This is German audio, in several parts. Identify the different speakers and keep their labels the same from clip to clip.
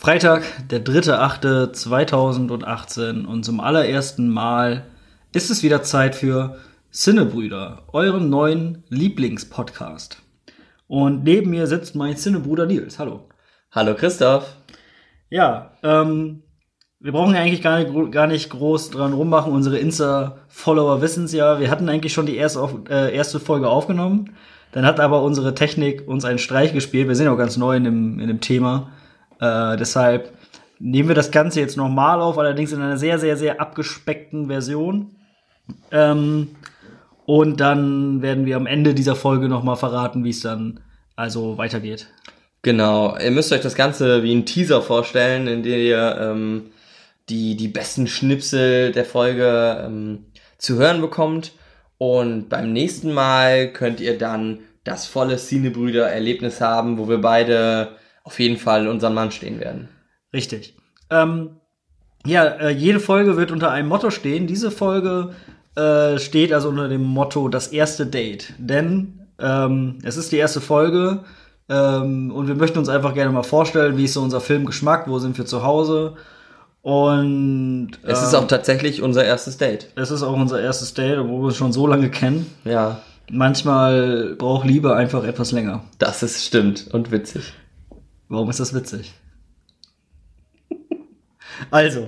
Speaker 1: Freitag, der 3.8.2018 und zum allerersten Mal ist es wieder Zeit für Cinnebrüder, eurem neuen Lieblingspodcast. Und neben mir sitzt mein Cinnebruder Nils. Hallo.
Speaker 2: Hallo Christoph.
Speaker 1: Ja, ähm, wir brauchen ja eigentlich gar nicht, gar nicht groß dran rummachen. Unsere Insta-Follower wissen es ja. Wir hatten eigentlich schon die erste, äh, erste Folge aufgenommen. Dann hat aber unsere Technik uns einen Streich gespielt. Wir sind ja auch ganz neu in dem, in dem Thema. Äh, deshalb nehmen wir das Ganze jetzt nochmal auf, allerdings in einer sehr, sehr, sehr abgespeckten Version. Ähm, und dann werden wir am Ende dieser Folge nochmal verraten, wie es dann also weitergeht.
Speaker 2: Genau, ihr müsst euch das Ganze wie ein Teaser vorstellen, in dem ihr ähm, die, die besten Schnipsel der Folge ähm, zu hören bekommt. Und beim nächsten Mal könnt ihr dann das volle Cinebrüder-Erlebnis haben, wo wir beide auf jeden Fall unseren Mann stehen werden.
Speaker 1: Richtig. Ähm, ja, äh, jede Folge wird unter einem Motto stehen. Diese Folge äh, steht also unter dem Motto das erste Date. Denn ähm, es ist die erste Folge ähm, und wir möchten uns einfach gerne mal vorstellen, wie ist so unser Filmgeschmack, wo sind wir zu Hause. Und
Speaker 2: es ist auch ähm, tatsächlich unser erstes Date.
Speaker 1: Es ist auch unser erstes Date, obwohl wir uns schon so lange kennen.
Speaker 2: Ja.
Speaker 1: Manchmal braucht Liebe einfach etwas länger.
Speaker 2: Das ist stimmt und witzig.
Speaker 1: Warum ist das witzig? also,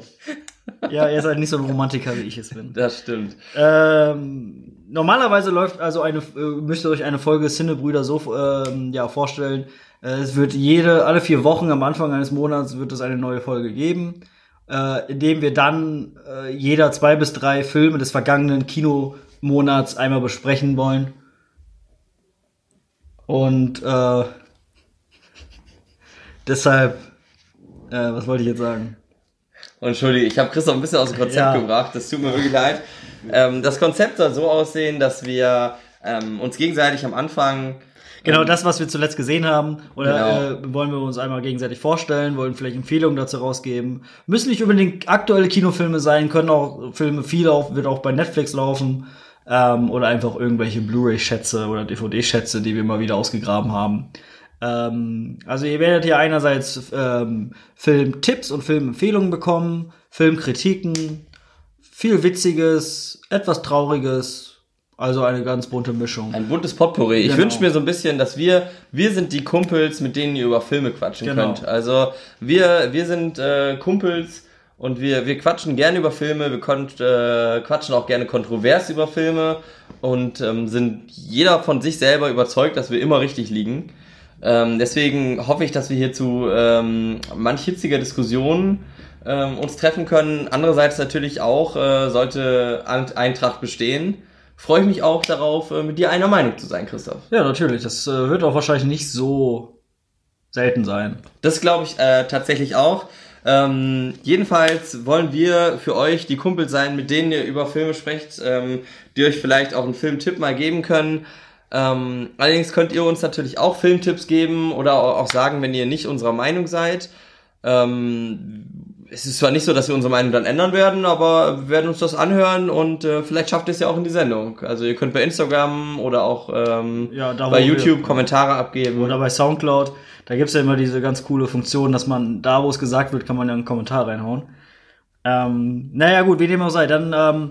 Speaker 1: ja, er ist halt nicht so ein Romantiker, wie ich es bin.
Speaker 2: Das stimmt.
Speaker 1: Ähm, normalerweise läuft also eine, äh, müsst ihr euch eine Folge Cinnebrüder so ähm, ja, vorstellen. Äh, es wird jede, alle vier Wochen am Anfang eines Monats wird es eine neue Folge geben, äh, in dem wir dann äh, jeder zwei bis drei Filme des vergangenen Kinomonats einmal besprechen wollen. Und äh, Deshalb, äh, was wollte ich jetzt sagen?
Speaker 2: Entschuldige, ich habe Christoph ein bisschen aus dem Konzept ja. gebracht. Das tut mir wirklich leid. Ähm, das Konzept soll so aussehen, dass wir ähm, uns gegenseitig am Anfang
Speaker 1: Genau, ähm, das, was wir zuletzt gesehen haben, oder genau. äh, wollen wir uns einmal gegenseitig vorstellen, wollen vielleicht Empfehlungen dazu rausgeben. Müssen nicht unbedingt aktuelle Kinofilme sein, können auch Filme, viel auf, wird auch bei Netflix laufen, ähm, oder einfach irgendwelche Blu-ray-Schätze oder DVD-Schätze, die wir mal wieder ausgegraben haben. Ähm, also ihr werdet hier einerseits ähm, Filmtipps und Filmempfehlungen bekommen, Filmkritiken, viel Witziges, etwas Trauriges, also eine ganz bunte Mischung.
Speaker 2: Ein buntes Potpourri. Genau. Ich wünsche mir so ein bisschen, dass wir, wir sind die Kumpels, mit denen ihr über Filme quatschen genau. könnt. Also wir, wir sind äh, Kumpels und wir, wir quatschen gerne über Filme, wir konnt, äh, quatschen auch gerne kontrovers über Filme und ähm, sind jeder von sich selber überzeugt, dass wir immer richtig liegen. Ähm, deswegen hoffe ich, dass wir hier zu ähm, manch hitziger Diskussion ähm, uns treffen können. Andererseits natürlich auch, äh, sollte Eintracht bestehen, freue ich mich auch darauf, äh, mit dir einer Meinung zu sein, Christoph.
Speaker 1: Ja, natürlich. Das äh, wird auch wahrscheinlich nicht so selten sein.
Speaker 2: Das glaube ich äh, tatsächlich auch. Ähm, jedenfalls wollen wir für euch die Kumpel sein, mit denen ihr über Filme sprecht, ähm, die euch vielleicht auch einen Filmtipp mal geben können. Ähm, allerdings könnt ihr uns natürlich auch Filmtipps geben oder auch sagen, wenn ihr nicht unserer Meinung seid. Ähm, es ist zwar nicht so, dass wir unsere Meinung dann ändern werden, aber wir werden uns das anhören und äh, vielleicht schafft ihr es ja auch in die Sendung. Also ihr könnt bei Instagram oder auch ähm, ja, bei YouTube wir, Kommentare abgeben.
Speaker 1: Oder bei Soundcloud. Da gibt's ja immer diese ganz coole Funktion, dass man da, wo es gesagt wird, kann man ja einen Kommentar reinhauen. Ähm, naja gut, wie dem auch sei, dann ähm,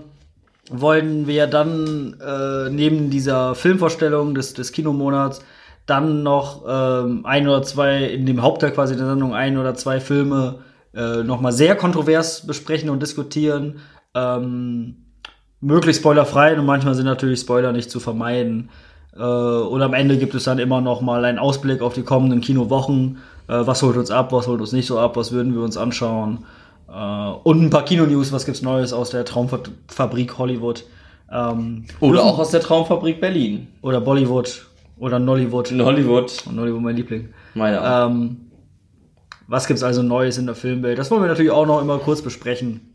Speaker 1: wollen wir dann äh, neben dieser Filmvorstellung des, des Kinomonats dann noch ähm, ein oder zwei, in dem Hauptteil quasi der Sendung, ein oder zwei Filme äh, nochmal sehr kontrovers besprechen und diskutieren. Ähm, möglichst spoilerfrei und manchmal sind natürlich Spoiler nicht zu vermeiden. Äh, und am Ende gibt es dann immer noch mal einen Ausblick auf die kommenden Kinowochen. Äh, was holt uns ab, was holt uns nicht so ab, was würden wir uns anschauen. Uh, und ein paar Kino-News, was gibt's Neues aus der Traumfabrik Hollywood.
Speaker 2: Ähm, oder auch aus der Traumfabrik Berlin.
Speaker 1: Oder Bollywood. Oder Nollywood.
Speaker 2: Nollywood.
Speaker 1: Nollywood mein Liebling. Meiner. Ähm, was gibt's also Neues in der Filmwelt? Das wollen wir natürlich auch noch immer kurz besprechen.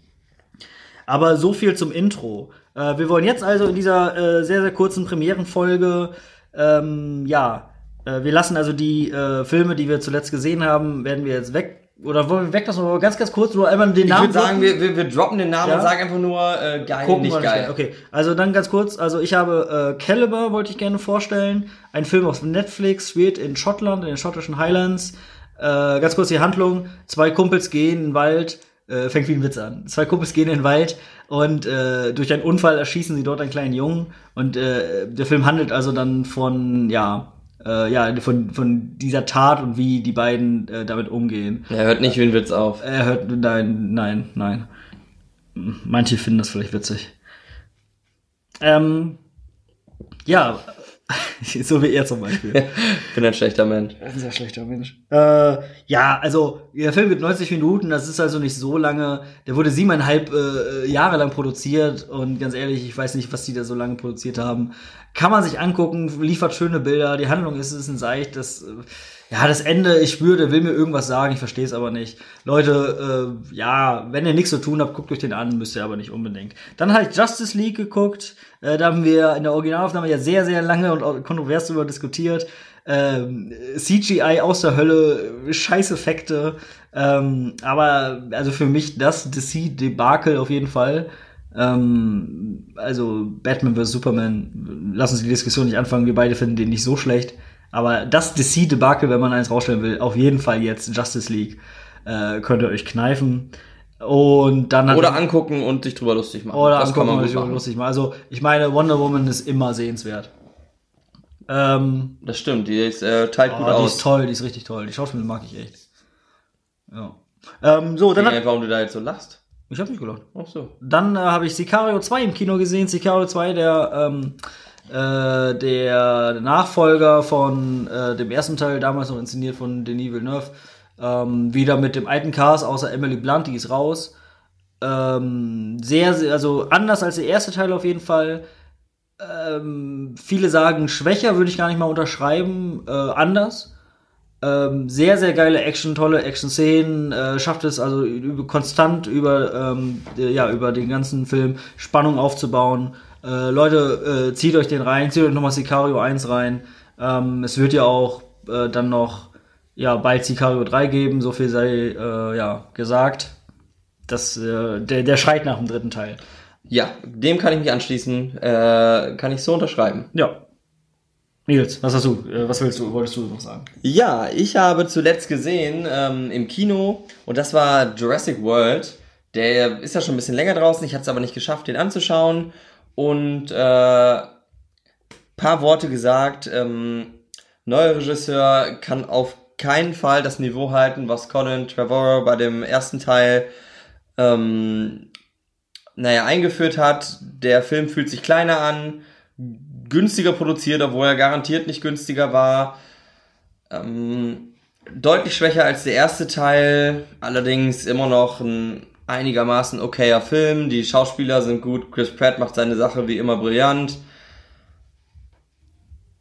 Speaker 1: Aber so viel zum Intro. Äh, wir wollen jetzt also in dieser äh, sehr, sehr kurzen Premierenfolge, ähm, ja, äh, wir lassen also die äh, Filme, die wir zuletzt gesehen haben, werden wir jetzt weg oder wollen wir weg das noch ganz, ganz kurz nur einmal den Namen?
Speaker 2: Ich würde sagen, wir, wir, wir droppen den Namen ja? und sagen einfach nur äh, geil, Gucken nicht geil.
Speaker 1: Okay, also dann ganz kurz. Also ich habe äh, Caliber, wollte ich gerne vorstellen. Ein Film aus Netflix, spielt in Schottland, in den schottischen Highlands. Äh, ganz kurz die Handlung. Zwei Kumpels gehen in den Wald, äh, fängt wie ein Witz an. Zwei Kumpels gehen in den Wald und äh, durch einen Unfall erschießen sie dort einen kleinen Jungen. Und äh, der Film handelt also dann von, ja, äh, ja, von, von dieser Tat und wie die beiden äh, damit umgehen.
Speaker 2: Er hört nicht wie ein Witz auf.
Speaker 1: Er hört, nein, nein, nein. Manche finden das vielleicht witzig. Ähm, ja, so wie er zum Beispiel.
Speaker 2: bin ein schlechter Mensch.
Speaker 1: Ein sehr schlechter Mensch. Äh, ja, also der Film wird 90 Minuten, das ist also nicht so lange. Der wurde siebeneinhalb äh, Jahre lang produziert und ganz ehrlich, ich weiß nicht, was die da so lange produziert haben. Kann man sich angucken, liefert schöne Bilder, die Handlung ist, ist ein Seicht, das äh, ja, das Ende, ich spüre, der will mir irgendwas sagen, ich verstehe es aber nicht. Leute, äh, ja, wenn ihr nichts zu tun habt, guckt euch den an, müsst ihr aber nicht unbedingt. Dann ich Justice League geguckt, äh, da haben wir in der Originalaufnahme ja sehr, sehr lange und kontrovers darüber diskutiert. Ähm, CGI aus der Hölle, scheiß Effekte, ähm, aber also für mich das DC-Debakel auf jeden Fall. Ähm, also Batman vs. Superman, lass uns die Diskussion nicht anfangen, wir beide finden den nicht so schlecht. Aber das DC-Debakel, wenn man eins rausstellen will, auf jeden Fall jetzt Justice League. Äh, könnt ihr euch kneifen. Und dann
Speaker 2: Oder angucken und sich drüber lustig machen.
Speaker 1: Oder das angucken und sich drüber lustig machen. Also, ich meine, Wonder Woman ist immer sehenswert.
Speaker 2: Ähm, das stimmt, die ist, äh, teilt
Speaker 1: oh,
Speaker 2: gut
Speaker 1: die
Speaker 2: aus.
Speaker 1: Die ist toll, die ist richtig toll. Die Schauspieler mag ich echt. Ja. Ähm, so, dann.
Speaker 2: Ich warum du da jetzt so lachst.
Speaker 1: Ich hab nicht gelacht.
Speaker 2: Ach so.
Speaker 1: Dann äh, habe ich Sicario 2 im Kino gesehen. Sicario 2, der ähm, äh, der Nachfolger von äh, dem ersten Teil, damals noch inszeniert von Denis Villeneuve, ähm, wieder mit dem alten Cast, außer Emily Blunt, die ist raus. Ähm, sehr, sehr, also anders als der erste Teil auf jeden Fall. Ähm, viele sagen schwächer, würde ich gar nicht mal unterschreiben, äh, anders. Ähm, sehr, sehr geile Action, tolle Action-Szenen, äh, schafft es also über, konstant über, ähm, ja, über den ganzen Film Spannung aufzubauen. Äh, Leute, äh, zieht euch den rein, zieht euch nochmal Sicario 1 rein. Ähm, es wird ja auch äh, dann noch ja, bald Sicario 3 geben, so viel sei äh, ja, gesagt. Das, äh, der, der schreit nach dem dritten Teil.
Speaker 2: Ja, dem kann ich mich anschließen. Äh, kann ich so unterschreiben.
Speaker 1: Ja. Nils, was hast du, was willst du, wolltest du noch sagen?
Speaker 2: Ja, ich habe zuletzt gesehen ähm, im Kino und das war Jurassic World. Der ist ja schon ein bisschen länger draußen, ich hatte es aber nicht geschafft, den anzuschauen und äh, paar Worte gesagt. Ähm, neuer Regisseur kann auf keinen Fall das Niveau halten, was Colin Trevorrow bei dem ersten Teil ähm, naja, eingeführt hat. Der Film fühlt sich kleiner an, günstiger produziert, obwohl er garantiert nicht günstiger war. Ähm, deutlich schwächer als der erste Teil, allerdings immer noch ein einigermaßen okayer Film. Die Schauspieler sind gut. Chris Pratt macht seine Sache wie immer brillant.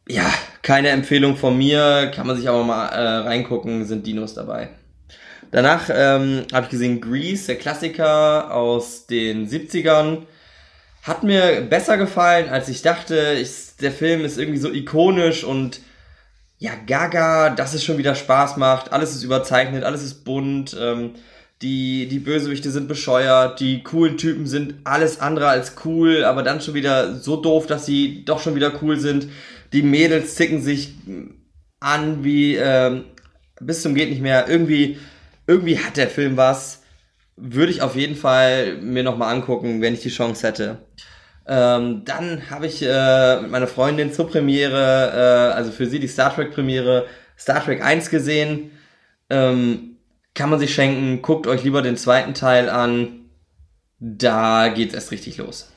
Speaker 2: Ja, keine Empfehlung von mir. Kann man sich aber mal äh, reingucken. Sind Dinos dabei. Danach ähm, habe ich gesehen Grease, der Klassiker aus den 70ern. Hat mir besser gefallen, als ich dachte. Ich, der Film ist irgendwie so ikonisch und ja, gaga, dass es schon wieder Spaß macht. Alles ist überzeichnet, alles ist bunt. Ähm, die, die Bösewichte sind bescheuert, die coolen Typen sind alles andere als cool, aber dann schon wieder so doof, dass sie doch schon wieder cool sind. Die Mädels zicken sich an wie ähm, bis zum geht nicht mehr. Irgendwie, irgendwie hat der Film was. Würde ich auf jeden Fall mir nochmal angucken, wenn ich die Chance hätte. Ähm, dann habe ich äh, mit meiner Freundin zur Premiere, äh, also für sie die Star Trek Premiere, Star Trek 1 gesehen. Ähm, kann man sich schenken. Guckt euch lieber den zweiten Teil an. Da geht's erst richtig los.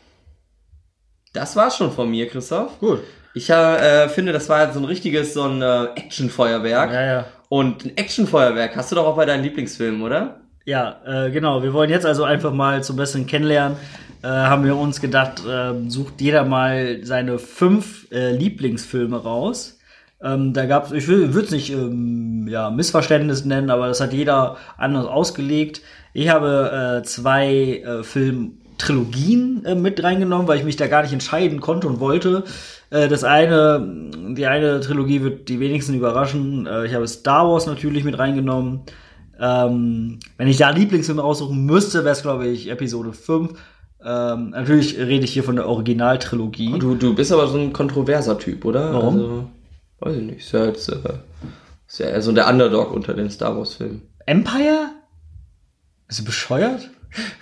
Speaker 2: Das war's schon von mir, Christoph.
Speaker 1: Gut.
Speaker 2: Ich äh, finde, das war jetzt so ein richtiges, so ein äh, Actionfeuerwerk.
Speaker 1: Ja, ja.
Speaker 2: Und ein Actionfeuerwerk hast du doch auch bei deinen Lieblingsfilmen, oder?
Speaker 1: Ja, äh, genau. Wir wollen jetzt also einfach mal zum besseren kennenlernen. Äh, haben wir uns gedacht, äh, sucht jeder mal seine fünf äh, Lieblingsfilme raus. Ähm, da gab es, ich würde es nicht ähm, ja, Missverständnis nennen, aber das hat jeder anders ausgelegt. Ich habe äh, zwei äh, Filmtrilogien äh, mit reingenommen, weil ich mich da gar nicht entscheiden konnte und wollte. Äh, das eine, die eine Trilogie wird die wenigsten überraschen. Äh, ich habe Star Wars natürlich mit reingenommen. Ähm, wenn ich da Lieblingsfilm raussuchen müsste, wäre es, glaube ich, Episode 5. Ähm, natürlich rede ich hier von der Originaltrilogie.
Speaker 2: Du, du bist aber so ein kontroverser Typ, oder?
Speaker 1: Warum?
Speaker 2: Also weiß ich nicht, ist ja jetzt, äh, Ist ja eher so der Underdog unter den Star Wars-Filmen.
Speaker 1: Empire? Bist du bescheuert?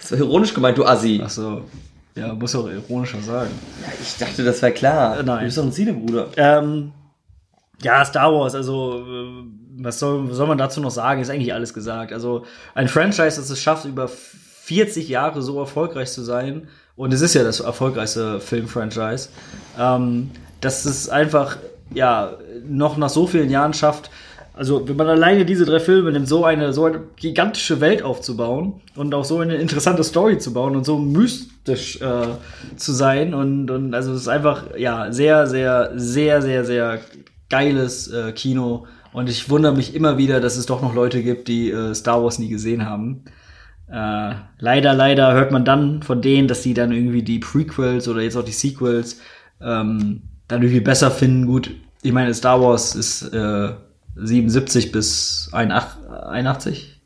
Speaker 2: Das war ironisch gemeint, du Assi.
Speaker 1: Ach so. Ja, muss auch ironischer sagen.
Speaker 2: Ja, ich dachte, das wäre klar.
Speaker 1: Äh, nein.
Speaker 2: Du bist doch ein Zielebruder.
Speaker 1: Ähm, ja, Star Wars, also äh, was soll, was soll man dazu noch sagen? Ist eigentlich alles gesagt. Also ein Franchise, das es schafft, über 40 Jahre so erfolgreich zu sein, und es ist ja das erfolgreichste Filmfranchise, ähm, dass es einfach ja noch nach so vielen Jahren schafft, also wenn man alleine diese drei Filme nimmt, so eine so eine gigantische Welt aufzubauen und auch so eine interessante Story zu bauen und so mystisch äh, zu sein und, und also es ist einfach ja sehr sehr sehr sehr sehr geiles äh, Kino und ich wundere mich immer wieder, dass es doch noch Leute gibt, die äh, Star Wars nie gesehen haben. Äh, leider, leider hört man dann von denen, dass die dann irgendwie die Prequels oder jetzt auch die Sequels ähm, dann irgendwie besser finden. Gut, ich meine, Star Wars ist äh, 77 bis 81?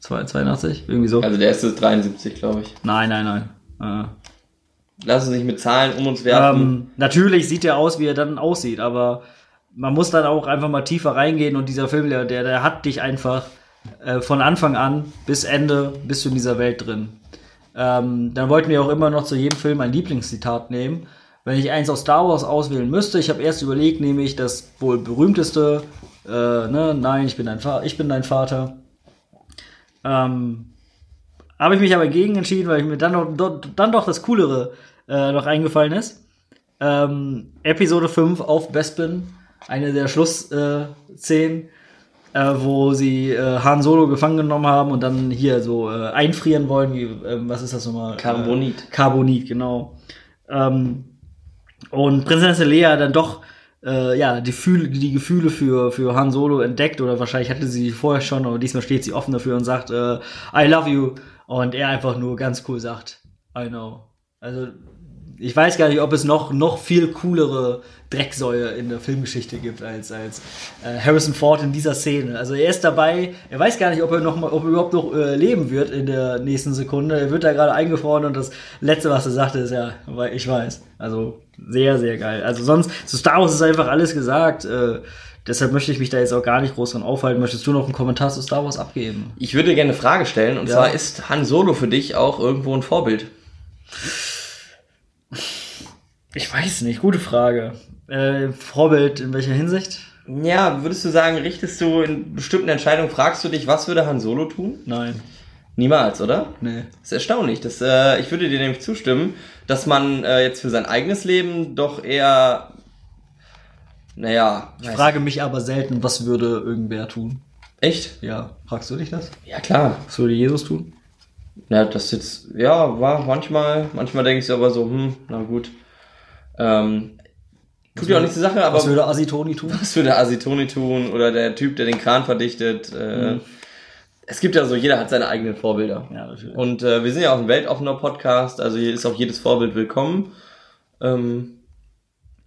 Speaker 1: 82? Irgendwie so.
Speaker 2: Also der erste ist 73, glaube ich.
Speaker 1: Nein, nein, nein. Äh,
Speaker 2: Lass uns nicht mit Zahlen um uns werfen.
Speaker 1: ähm, natürlich sieht er aus, wie er dann aussieht, aber man muss dann auch einfach mal tiefer reingehen und dieser Film, der, der, der hat dich einfach äh, von Anfang an bis Ende bist du in dieser Welt drin. Ähm, dann wollten wir auch immer noch zu jedem Film ein Lieblingszitat nehmen. Wenn ich eins aus Star Wars auswählen müsste, ich habe erst überlegt, nehme ich das wohl berühmteste, äh, ne, nein, ich bin dein, Fa ich bin dein Vater. Ähm, habe ich mich aber gegen entschieden, weil ich mir dann doch, doch, dann doch das Coolere äh, noch eingefallen ist. Ähm, Episode 5 auf Bespin, eine der Schlussszenen, äh, wo sie äh, Han Solo gefangen genommen haben und dann hier so äh, einfrieren wollen. Wie, äh, was ist das nochmal?
Speaker 2: Carbonit.
Speaker 1: Äh, Carbonit, genau. Ähm, und Prinzessin Leia dann doch äh, ja, die, Fühl die Gefühle für, für Han Solo entdeckt oder wahrscheinlich hatte sie vorher schon, aber diesmal steht sie offen dafür und sagt, äh, I love you. Und er einfach nur ganz cool sagt, I know. Also, ich weiß gar nicht, ob es noch, noch viel coolere Drecksäue in der Filmgeschichte gibt als, als äh, Harrison Ford in dieser Szene. Also er ist dabei, er weiß gar nicht, ob er, noch mal, ob er überhaupt noch äh, leben wird in der nächsten Sekunde. Er wird da gerade eingefroren und das Letzte, was er sagte, ist ja, weil ich weiß. Also sehr, sehr geil. Also sonst, zu Star Wars ist einfach alles gesagt. Äh, deshalb möchte ich mich da jetzt auch gar nicht groß dran aufhalten. Möchtest du noch einen Kommentar zu Star Wars abgeben?
Speaker 2: Ich würde gerne eine Frage stellen, und
Speaker 1: Ja.
Speaker 2: zwar ist Han Solo für dich auch irgendwo ein Vorbild?
Speaker 1: Ich weiß nicht, gute Frage. Äh, Vorbild in welcher Hinsicht?
Speaker 2: Ja, würdest du sagen, richtest du in bestimmten Entscheidungen, fragst du dich, was würde Han Solo tun?
Speaker 1: Nein.
Speaker 2: Niemals, oder?
Speaker 1: Nee.
Speaker 2: Das ist erstaunlich. Das, äh, ich würde dir nämlich zustimmen, dass man äh, jetzt für sein eigenes Leben doch eher, naja,
Speaker 1: Ich frage mich aber selten, was würde irgendwer tun?
Speaker 2: echt?
Speaker 1: Ja, fragst du dich das?
Speaker 2: Ja, klar.
Speaker 1: Was würde Jesus tun?
Speaker 2: Ja, das jetzt, ja, war manchmal, manchmal denke ich aber so, hm, na gut. Ähm, tut ja auch nichts zur Sache, aber
Speaker 1: Was würde Asitoni tun?
Speaker 2: was würde Asitoni tun oder der Typ, der den Kran verdichtet? Äh, Es gibt ja so, jeder hat seine eigenen Vorbilder.
Speaker 1: Ja, natürlich.
Speaker 2: Und äh, wir sind ja auch ein weltoffener Podcast, also hier ist auch jedes Vorbild willkommen. Ähm,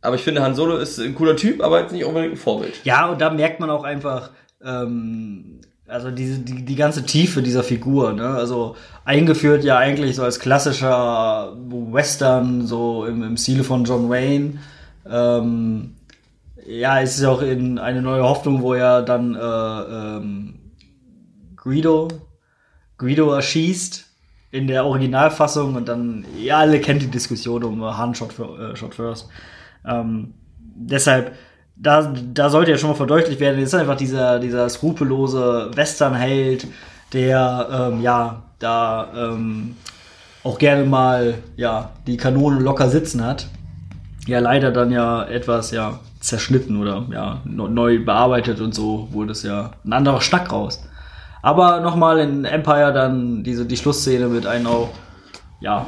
Speaker 2: aber ich finde, Han Solo ist ein cooler Typ, aber jetzt nicht unbedingt ein Vorbild.
Speaker 1: Ja, und da merkt man auch einfach, ähm, also diese, die, die ganze Tiefe dieser Figur, ne? Also eingeführt ja eigentlich so als klassischer Western, so im, im Stile von John Wayne. Ähm, ja, es ist auch in eine neue Hoffnung, wo er dann äh, ähm, Guido, Guido erschießt in der Originalfassung und dann, ja, alle kennt die Diskussion um Han Shot, äh, Shot First. Ähm, deshalb, da, da sollte ja schon mal verdeutlicht werden, ist einfach dieser, dieser skrupellose Westernheld, der, ähm, ja, da ähm, auch gerne mal, ja, die Kanonen locker sitzen hat. Ja, leider dann ja etwas, ja, zerschnitten oder, ja, neu bearbeitet und so wurde es ja ein anderer Schnack raus. Aber nochmal in Empire dann diese, die Schlussszene mit einem auch, ja,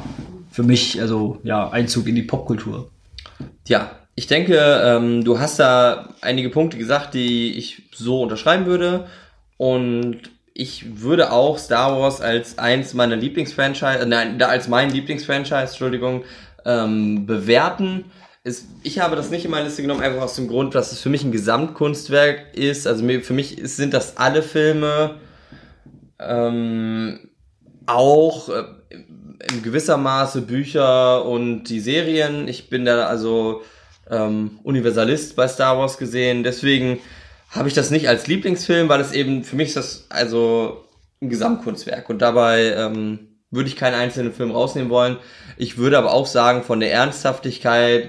Speaker 1: für mich, also, ja, Einzug in die Popkultur.
Speaker 2: Ja, ich denke, ähm, du hast da einige Punkte gesagt, die ich so unterschreiben würde. Und ich würde auch Star Wars als eins meiner Lieblingsfranchise, äh, nein, als mein Lieblingsfranchise, Entschuldigung, ähm, bewerten. Es, ich habe das nicht in meine Liste genommen, einfach aus dem Grund, dass es für mich ein Gesamtkunstwerk ist. Also für mich ist, sind das alle Filme, ähm, auch äh, in gewisser Maße Bücher und die Serien. Ich bin da also ähm, Universalist bei Star Wars gesehen. Deswegen habe ich das nicht als Lieblingsfilm, weil es eben, für mich ist das also ein Gesamtkunstwerk. Und dabei ähm, würde ich keinen einzelnen Film rausnehmen wollen. Ich würde aber auch sagen, von der Ernsthaftigkeit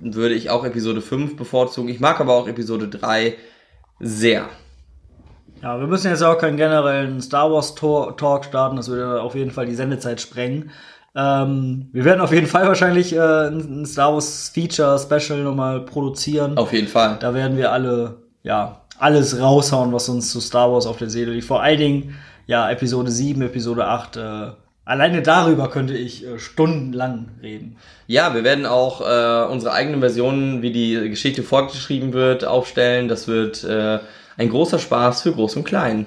Speaker 2: würde ich auch Episode 5 bevorzugen. Ich mag aber auch Episode 3 sehr.
Speaker 1: Ja, wir müssen jetzt auch keinen generellen Star Wars Talk starten, das würde auf jeden Fall die Sendezeit sprengen. Ähm, wir werden auf jeden Fall wahrscheinlich äh, ein Star Wars Feature Special nochmal produzieren.
Speaker 2: Auf jeden Fall.
Speaker 1: Da werden wir alle, ja, alles raushauen, was uns zu Star Wars auf der Seele liegt. Vor allen Dingen, ja, Episode 7, Episode 8, äh, Alleine darüber könnte ich äh, stundenlang reden.
Speaker 2: Ja, wir werden auch äh, unsere eigenen Versionen, wie die Geschichte fortgeschrieben wird, aufstellen. Das wird äh, ein großer Spaß für Groß und Klein.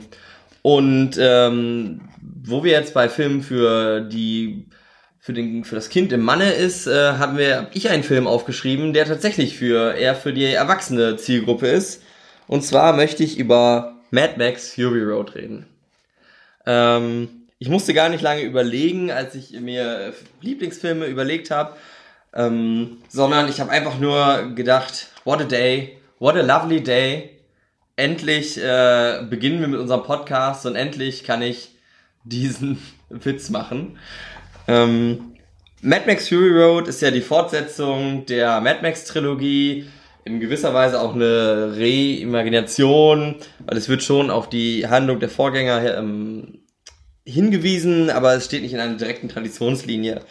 Speaker 2: Und ähm, wo wir jetzt bei Filmen für die für, den, für das Kind im Manne ist, äh, haben wir hab ich einen Film aufgeschrieben, der tatsächlich für eher für die erwachsene Zielgruppe ist. Und zwar möchte ich über Mad Max Fury Road reden. Ähm, ich musste gar nicht lange überlegen, als ich mir Lieblingsfilme überlegt habe, ähm, sondern ich habe einfach nur gedacht, what a day, what a lovely day. Endlich äh, beginnen wir mit unserem Podcast und endlich kann ich diesen Witz machen. Ähm, Mad Max Fury Road ist ja die Fortsetzung der Mad Max Trilogie, in gewisser Weise auch eine Reimagination, weil es wird schon auf die Handlung der Vorgänger ähm, hingewiesen, aber es steht nicht in einer direkten Traditionslinie.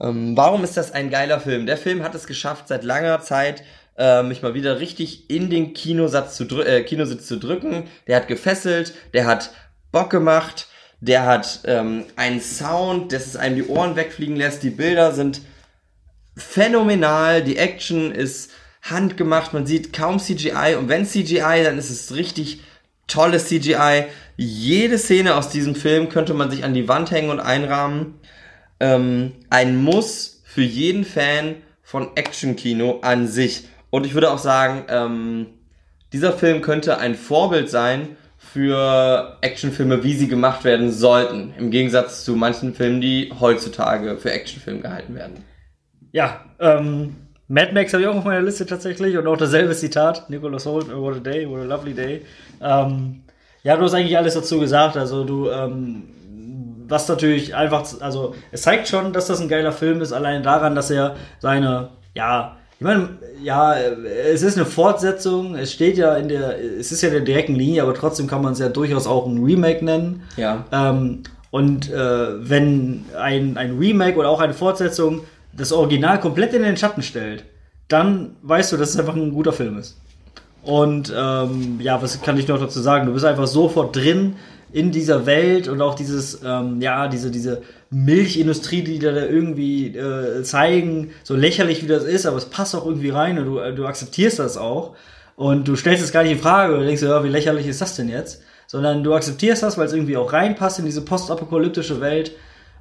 Speaker 2: Ähm, warum ist das ein geiler Film? Der Film hat es geschafft, seit langer Zeit äh, mich mal wieder richtig in den Kinosatz zu äh, Kinositz zu drücken. Der hat gefesselt, der hat Bock gemacht, der hat ähm, einen Sound, dass es einem die Ohren wegfliegen lässt. Die Bilder sind phänomenal, die Action ist handgemacht, man sieht kaum CGI und wenn CGI, dann ist es richtig tolles CGI. Jede Szene aus diesem Film könnte man sich an die Wand hängen und einrahmen. Ähm, ein Muss für jeden Fan von Actionkino an sich. Und ich würde auch sagen, ähm, dieser Film könnte ein Vorbild sein für Actionfilme, wie sie gemacht werden sollten. Im Gegensatz zu manchen Filmen, die heutzutage für Actionfilme gehalten werden.
Speaker 1: Ja, ähm, Mad Max habe ich auch auf meiner Liste tatsächlich und auch dasselbe Zitat. Nicholas Holt, what a day, what a lovely day. Ähm, ja, du hast eigentlich alles dazu gesagt. Also du, ähm, was natürlich einfach, also es zeigt schon, dass das ein geiler Film ist, allein daran, dass er seine, ja, ich meine, ja, es ist eine Fortsetzung, es steht ja in der, es ist ja in der direkten Linie, aber trotzdem kann man es ja durchaus auch ein Remake nennen.
Speaker 2: Ja.
Speaker 1: Ähm, und äh, wenn ein, ein Remake oder auch eine Fortsetzung das Original komplett in den Schatten stellt, dann weißt du, dass es einfach ein guter Film ist. Und ähm, ja, was kann ich noch dazu sagen? Du bist einfach sofort drin in dieser Welt und auch dieses, ähm, ja, diese, diese Milchindustrie, die da irgendwie äh, zeigen, so lächerlich wie das ist, aber es passt auch irgendwie rein und du, äh, du akzeptierst das auch. Und du stellst es gar nicht in Frage oder denkst, ja, wie lächerlich ist das denn jetzt? Sondern du akzeptierst das, weil es irgendwie auch reinpasst in diese postapokalyptische Welt.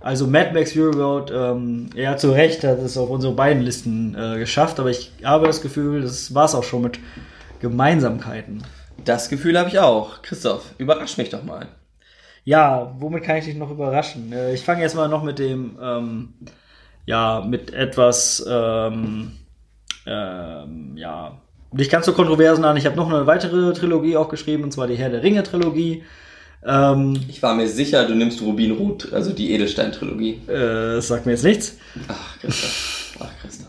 Speaker 1: Also Mad Max Fury Road, ähm, ja, zu Recht hat es auf unsere beiden Listen äh, geschafft, aber ich habe das Gefühl, das war es auch schon mit Gemeinsamkeiten.
Speaker 2: Das Gefühl habe ich auch. Christoph, überrasch mich doch mal.
Speaker 1: Ja, womit kann ich dich noch überraschen? Äh, ich fange erstmal noch mit dem, ähm, ja, mit etwas, ähm, ähm, ja, nicht ganz so kontroversen an. Ich habe noch eine weitere Trilogie auch geschrieben, und zwar die Herr der Ringe Trilogie.
Speaker 2: Ähm, ich war mir sicher, du nimmst Rubin Rubinrot, also die Edelstein-Trilogie.
Speaker 1: Äh, das sagt mir jetzt nichts.
Speaker 2: Ach, Christoph. Ach, Christoph.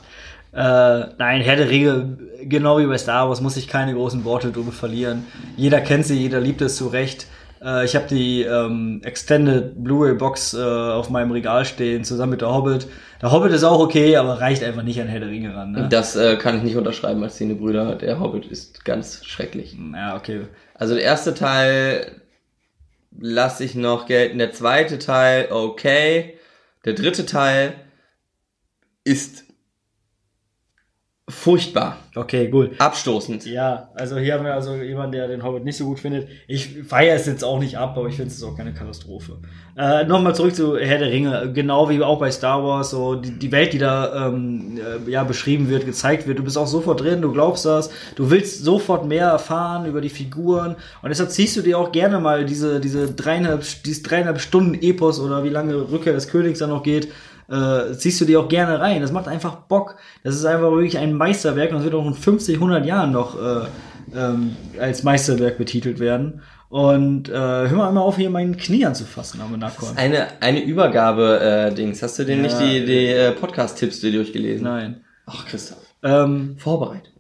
Speaker 1: Äh, nein, Herr der Ringe, genau wie bei Star Wars, muss ich keine großen Worte drüber verlieren. Jeder kennt sie, jeder liebt es zu Recht. Äh, ich habe die ähm, Extended Blu-ray Box äh, auf meinem Regal stehen, zusammen mit der Hobbit. Der Hobbit ist auch okay, aber reicht einfach nicht an Herr der Ringe ran. Ne?
Speaker 2: Das äh, kann ich nicht unterschreiben als Szene Brüder. Der Hobbit ist ganz schrecklich.
Speaker 1: Ja, okay.
Speaker 2: Also der erste Teil lasse ich noch gelten. Der zweite Teil, okay. Der dritte Teil ist Furchtbar.
Speaker 1: Okay, gut.
Speaker 2: Abstoßend.
Speaker 1: Ja, also hier haben wir also jemanden, der den Hobbit nicht so gut findet. Ich feiere es jetzt auch nicht ab, aber ich finde es auch keine Katastrophe. Äh, Nochmal zurück zu Herr der Ringe. Genau wie auch bei Star Wars, so die, die Welt, die da ähm, äh, ja beschrieben wird, gezeigt wird. Du bist auch sofort drin, du glaubst das. Du willst sofort mehr erfahren über die Figuren. Und deshalb ziehst du dir auch gerne mal diese, diese dreieinhalb, dieses dreieinhalb Stunden Epos oder wie lange Rückkehr des Königs dann noch geht äh, ziehst du dir auch gerne rein. Das macht einfach Bock. Das ist einfach wirklich ein Meisterwerk und das wird auch in 50, 100 Jahren noch äh, ähm, als Meisterwerk betitelt werden. Und äh, hör mal einmal auf, hier meinen Knie anzufassen am Nakon.
Speaker 2: Eine, eine Übergabe-Dings. Hast du denn ja. nicht die, die äh, Podcast-Tipps durchgelesen?
Speaker 1: Nein.
Speaker 2: Ach, Christoph.
Speaker 1: Ähm,
Speaker 2: Vorbereitet.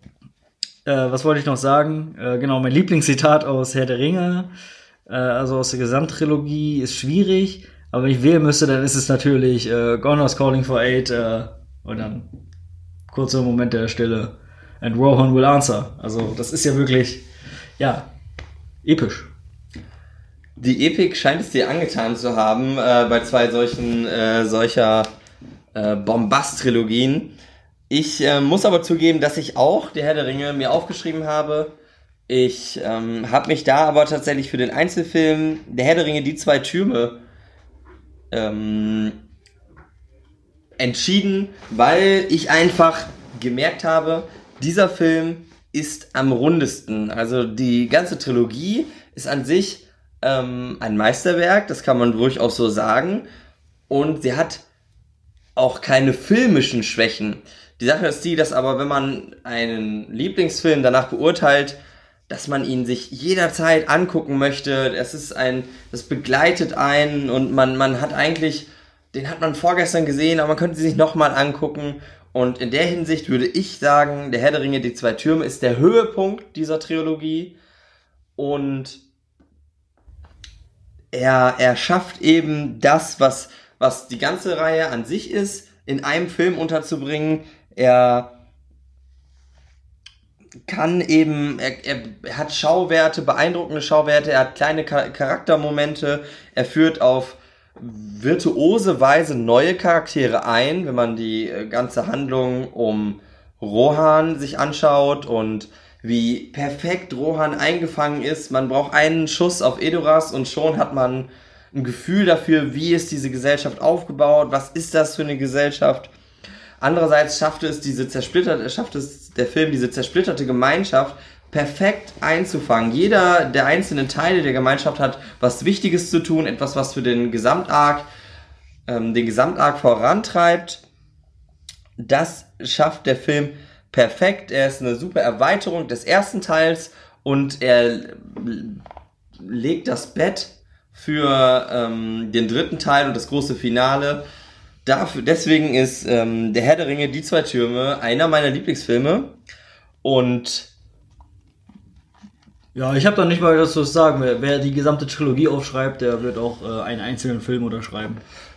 Speaker 1: Äh, was wollte ich noch sagen? Äh, genau, mein Lieblingszitat aus Herr der Ringe, äh, also aus der Gesamttrilogie, ist schwierig. Aber wenn ich wählen müsste, dann ist es natürlich äh, Gonor's Calling for Aid äh, und dann kurzer Moment der Stille. And Rohan will answer. Also, das ist ja wirklich, ja, episch.
Speaker 2: Die Epik scheint es dir angetan zu haben äh, bei zwei solchen äh, solcher äh, Bombast-Trilogien. Ich äh, muss aber zugeben, dass ich auch der Herr der Ringe mir aufgeschrieben habe. Ich ähm, habe mich da aber tatsächlich für den Einzelfilm Der Herr der Ringe, die zwei Türme ähm, entschieden, weil ich einfach gemerkt habe, dieser Film ist am rundesten. Also die ganze Trilogie ist an sich ähm, ein Meisterwerk, das kann man durchaus so sagen. Und sie hat auch keine filmischen Schwächen. Die Sache ist die, dass aber wenn man einen Lieblingsfilm danach beurteilt, dass man ihn sich jederzeit angucken möchte. Es ist ein, das begleitet einen und man, man hat eigentlich, den hat man vorgestern gesehen, aber man könnte sich nochmal angucken. Und in der Hinsicht würde ich sagen, der Herr der Ringe, die zwei Türme ist der Höhepunkt dieser Trilogie. Und er, er schafft eben das, was, was die ganze Reihe an sich ist, in einem Film unterzubringen. Er kann eben, er, er hat Schauwerte, beeindruckende Schauwerte, er hat kleine Charaktermomente, er führt auf virtuose Weise neue Charaktere ein, wenn man die äh, ganze Handlung um Rohan sich anschaut und wie perfekt Rohan eingefangen ist. Man braucht einen Schuss auf Edoras und schon hat man ein Gefühl dafür, wie ist diese Gesellschaft aufgebaut, was ist das für eine Gesellschaft. Andererseits schafft es diese zersplitterte, schafft es der Film diese zersplitterte Gemeinschaft perfekt einzufangen. Jeder der einzelnen Teile der Gemeinschaft hat was Wichtiges zu tun, etwas, was für den Gesamtarg, ähm, den Gesamtarg vorantreibt. Das schafft der Film perfekt. Er ist eine super Erweiterung des ersten Teils und er legt das Bett für ähm, den dritten Teil und das große Finale. Dafür, deswegen ist ähm, Der Herr der Ringe, die zwei Türme, einer meiner Lieblingsfilme. Und
Speaker 1: ja, ich habe da nicht mal was zu sagen. Wer, wer, die gesamte Trilogie aufschreibt, der wird auch äh, einen einzelnen Film unterschreiben.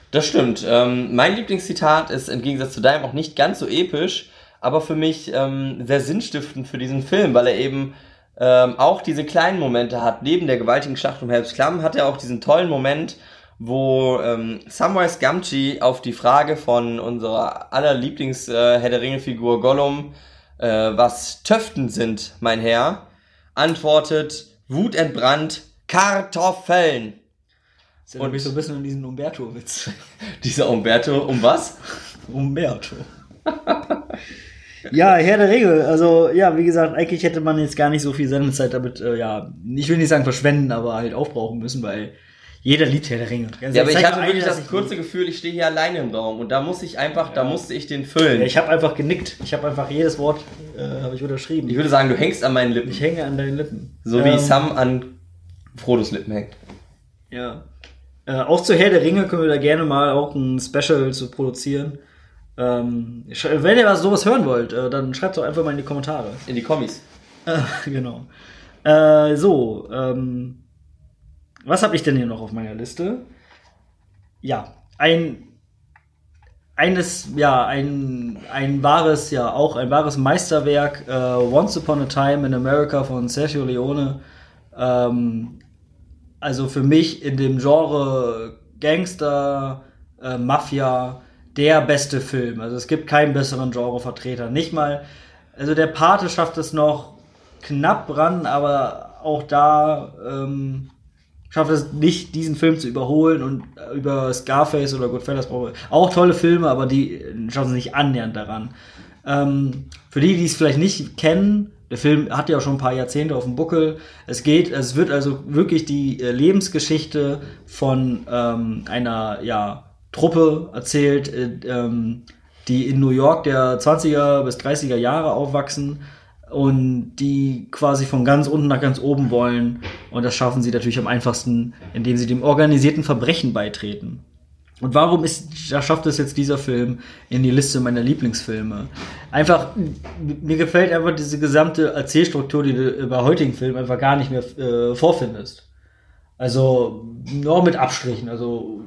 Speaker 2: Das stimmt. Ähm, mein Lieblingszitat ist im Gegensatz zu deinem auch nicht ganz so episch, aber für mich ähm, sehr sinnstiftend für diesen Film, weil er eben ähm, auch diese kleinen Momente hat. Neben der gewaltigen Schlacht um Helms Klamm hat er auch diesen tollen Moment, wo ähm, Samwise Gamgee auf die Frage von unserer aller Lieblings äh, Herr der Ringe Figur Gollum, äh, was Töften sind, mein Herr, antwortet wutentbrannt Kartoffeln.
Speaker 1: Das erinnert mich so ein bisschen an diesen Umberto-Witz.
Speaker 2: Dieser Umberto, um was?
Speaker 1: Umberto. ja, Herr der Regel. Also, ja, wie gesagt, eigentlich hätte man jetzt gar nicht so viel Sendezeit damit, äh, ja, ich will nicht sagen verschwenden, aber halt aufbrauchen müssen, weil jeder liebt Herr der Ringe.
Speaker 2: Also, ja, aber ich hatte wirklich das kurze Gefühl, ich stehe hier alleine im Raum und da muss ich einfach, ja. da musste ich den füllen. Ja,
Speaker 1: ich habe einfach genickt. Ich habe einfach jedes Wort äh, habe ich unterschrieben.
Speaker 2: Ich würde sagen, du hängst an meinen Lippen.
Speaker 1: Ich hänge an deinen Lippen.
Speaker 2: So ähm, wie Sam an Frodos Lippen hängt.
Speaker 1: Ja. Äh, auch zu Herr der Ringe können wir da gerne mal auch ein Special zu produzieren. Ähm, wenn ihr was sowas hören wollt, äh, dann schreibt doch einfach mal in die Kommentare.
Speaker 2: In die Kommis.
Speaker 1: Äh, genau. Äh, so, ähm, was habe ich denn hier noch auf meiner Liste? Ja, ein eines, ja, ein, ein wahres, ja, auch ein wahres Meisterwerk, uh, Once Upon a Time in America von Sergio Leone. Ähm, also für mich in dem Genre Gangster, äh, Mafia, der beste Film. Also es gibt keinen besseren Genrevertreter. Nicht mal, also der Pate schafft es noch knapp ran, aber auch da ähm, schafft es nicht, diesen Film zu überholen und über Scarface oder Goodfellas brauche auch tolle Filme, aber die schaffen es nicht annähernd daran. Ähm, für die, die es vielleicht nicht kennen, der Film hat ja schon ein paar Jahrzehnte auf dem Buckel. Es geht, es wird also wirklich die äh, Lebensgeschichte von ähm, einer ja, Truppe erzählt, äh, ähm, die in New York der 20er bis 30er Jahre aufwachsen und die quasi von ganz unten nach ganz oben wollen. Und das schaffen sie natürlich am einfachsten, indem sie dem organisierten Verbrechen beitreten. Und warum ist, da schafft es jetzt dieser Film in die Liste meiner Lieblingsfilme? Einfach, mir gefällt einfach diese gesamte Erzählstruktur, die du bei heutigen Filmen einfach gar nicht mehr äh, vorfindest. Also, nur mit Abstrichen. Also,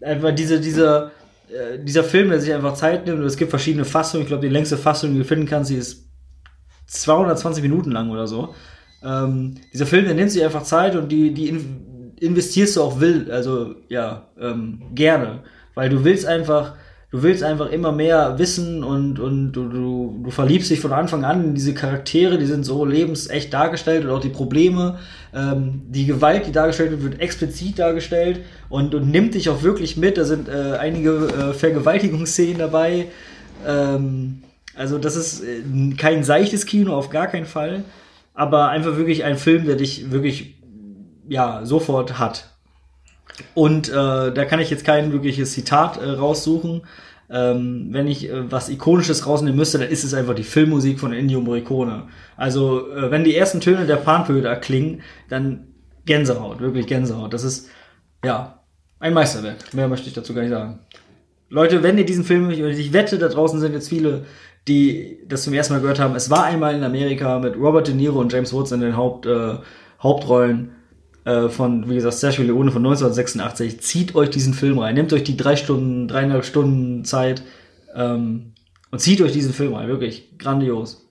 Speaker 1: einfach diese, diese, äh, dieser Film, der sich einfach Zeit nimmt und es gibt verschiedene Fassungen. Ich glaube, die längste Fassung, die du finden kannst, die ist 220 Minuten lang oder so. Ähm, dieser Film, der nimmt sich einfach Zeit und die, die investierst du auch will, also ja, ähm, gerne. Weil du willst einfach, du willst einfach immer mehr wissen und, und du, du, du verliebst dich von Anfang an in diese Charaktere, die sind so lebensecht dargestellt und auch die Probleme, ähm, die Gewalt, die dargestellt wird, wird explizit dargestellt und, und nimmt dich auch wirklich mit. Da sind äh, einige äh, Vergewaltigungsszenen dabei. Ähm, also das ist äh, kein seichtes Kino, auf gar keinen Fall. Aber einfach wirklich ein Film, der dich wirklich ja sofort hat. Und äh, da kann ich jetzt kein wirkliches Zitat äh, raussuchen. Ähm, wenn ich äh, was Ikonisches rausnehmen müsste, dann ist es einfach die Filmmusik von Ennio Morricone. Also, äh, wenn die ersten Töne der Panflöte klingen, dann Gänsehaut, wirklich Gänsehaut. Das ist, ja, ein Meisterwerk. Mehr möchte ich dazu gar nicht sagen. Leute, wenn ihr diesen Film, ich wette, da draußen sind jetzt viele, die das zum ersten Mal gehört haben. Es war einmal in Amerika mit Robert De Niro und James Woods in den Haupt, äh, Hauptrollen äh, von, wie gesagt, Sergio Leone von 1986. Zieht euch diesen Film rein. Nehmt euch die drei Stunden, dreieinhalb Stunden Zeit ähm, und zieht euch diesen Film rein. Wirklich grandios.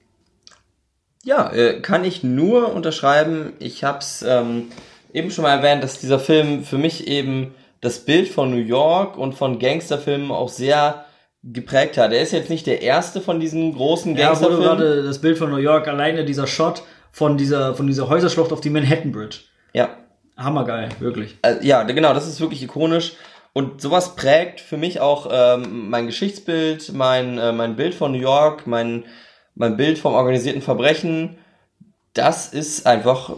Speaker 2: Ja, äh, kann ich nur unterschreiben. Ich habe es ähm, eben schon mal erwähnt, dass dieser Film für mich eben das Bild von New York und von Gangsterfilmen auch sehr geprägt hat. Er ist jetzt nicht der erste von diesen großen
Speaker 1: Gangsterfilmen. Ja, wurde gerade das Bild von New York, alleine dieser Shot von dieser, von dieser Häuserschlucht auf die Manhattan Bridge.
Speaker 2: Ja.
Speaker 1: Hammergeil, wirklich.
Speaker 2: Also, ja, genau, das ist wirklich ikonisch. Und sowas prägt für mich auch ähm, mein Geschichtsbild, mein, äh, mein Bild von New York, mein, mein Bild vom organisierten Verbrechen. Das ist einfach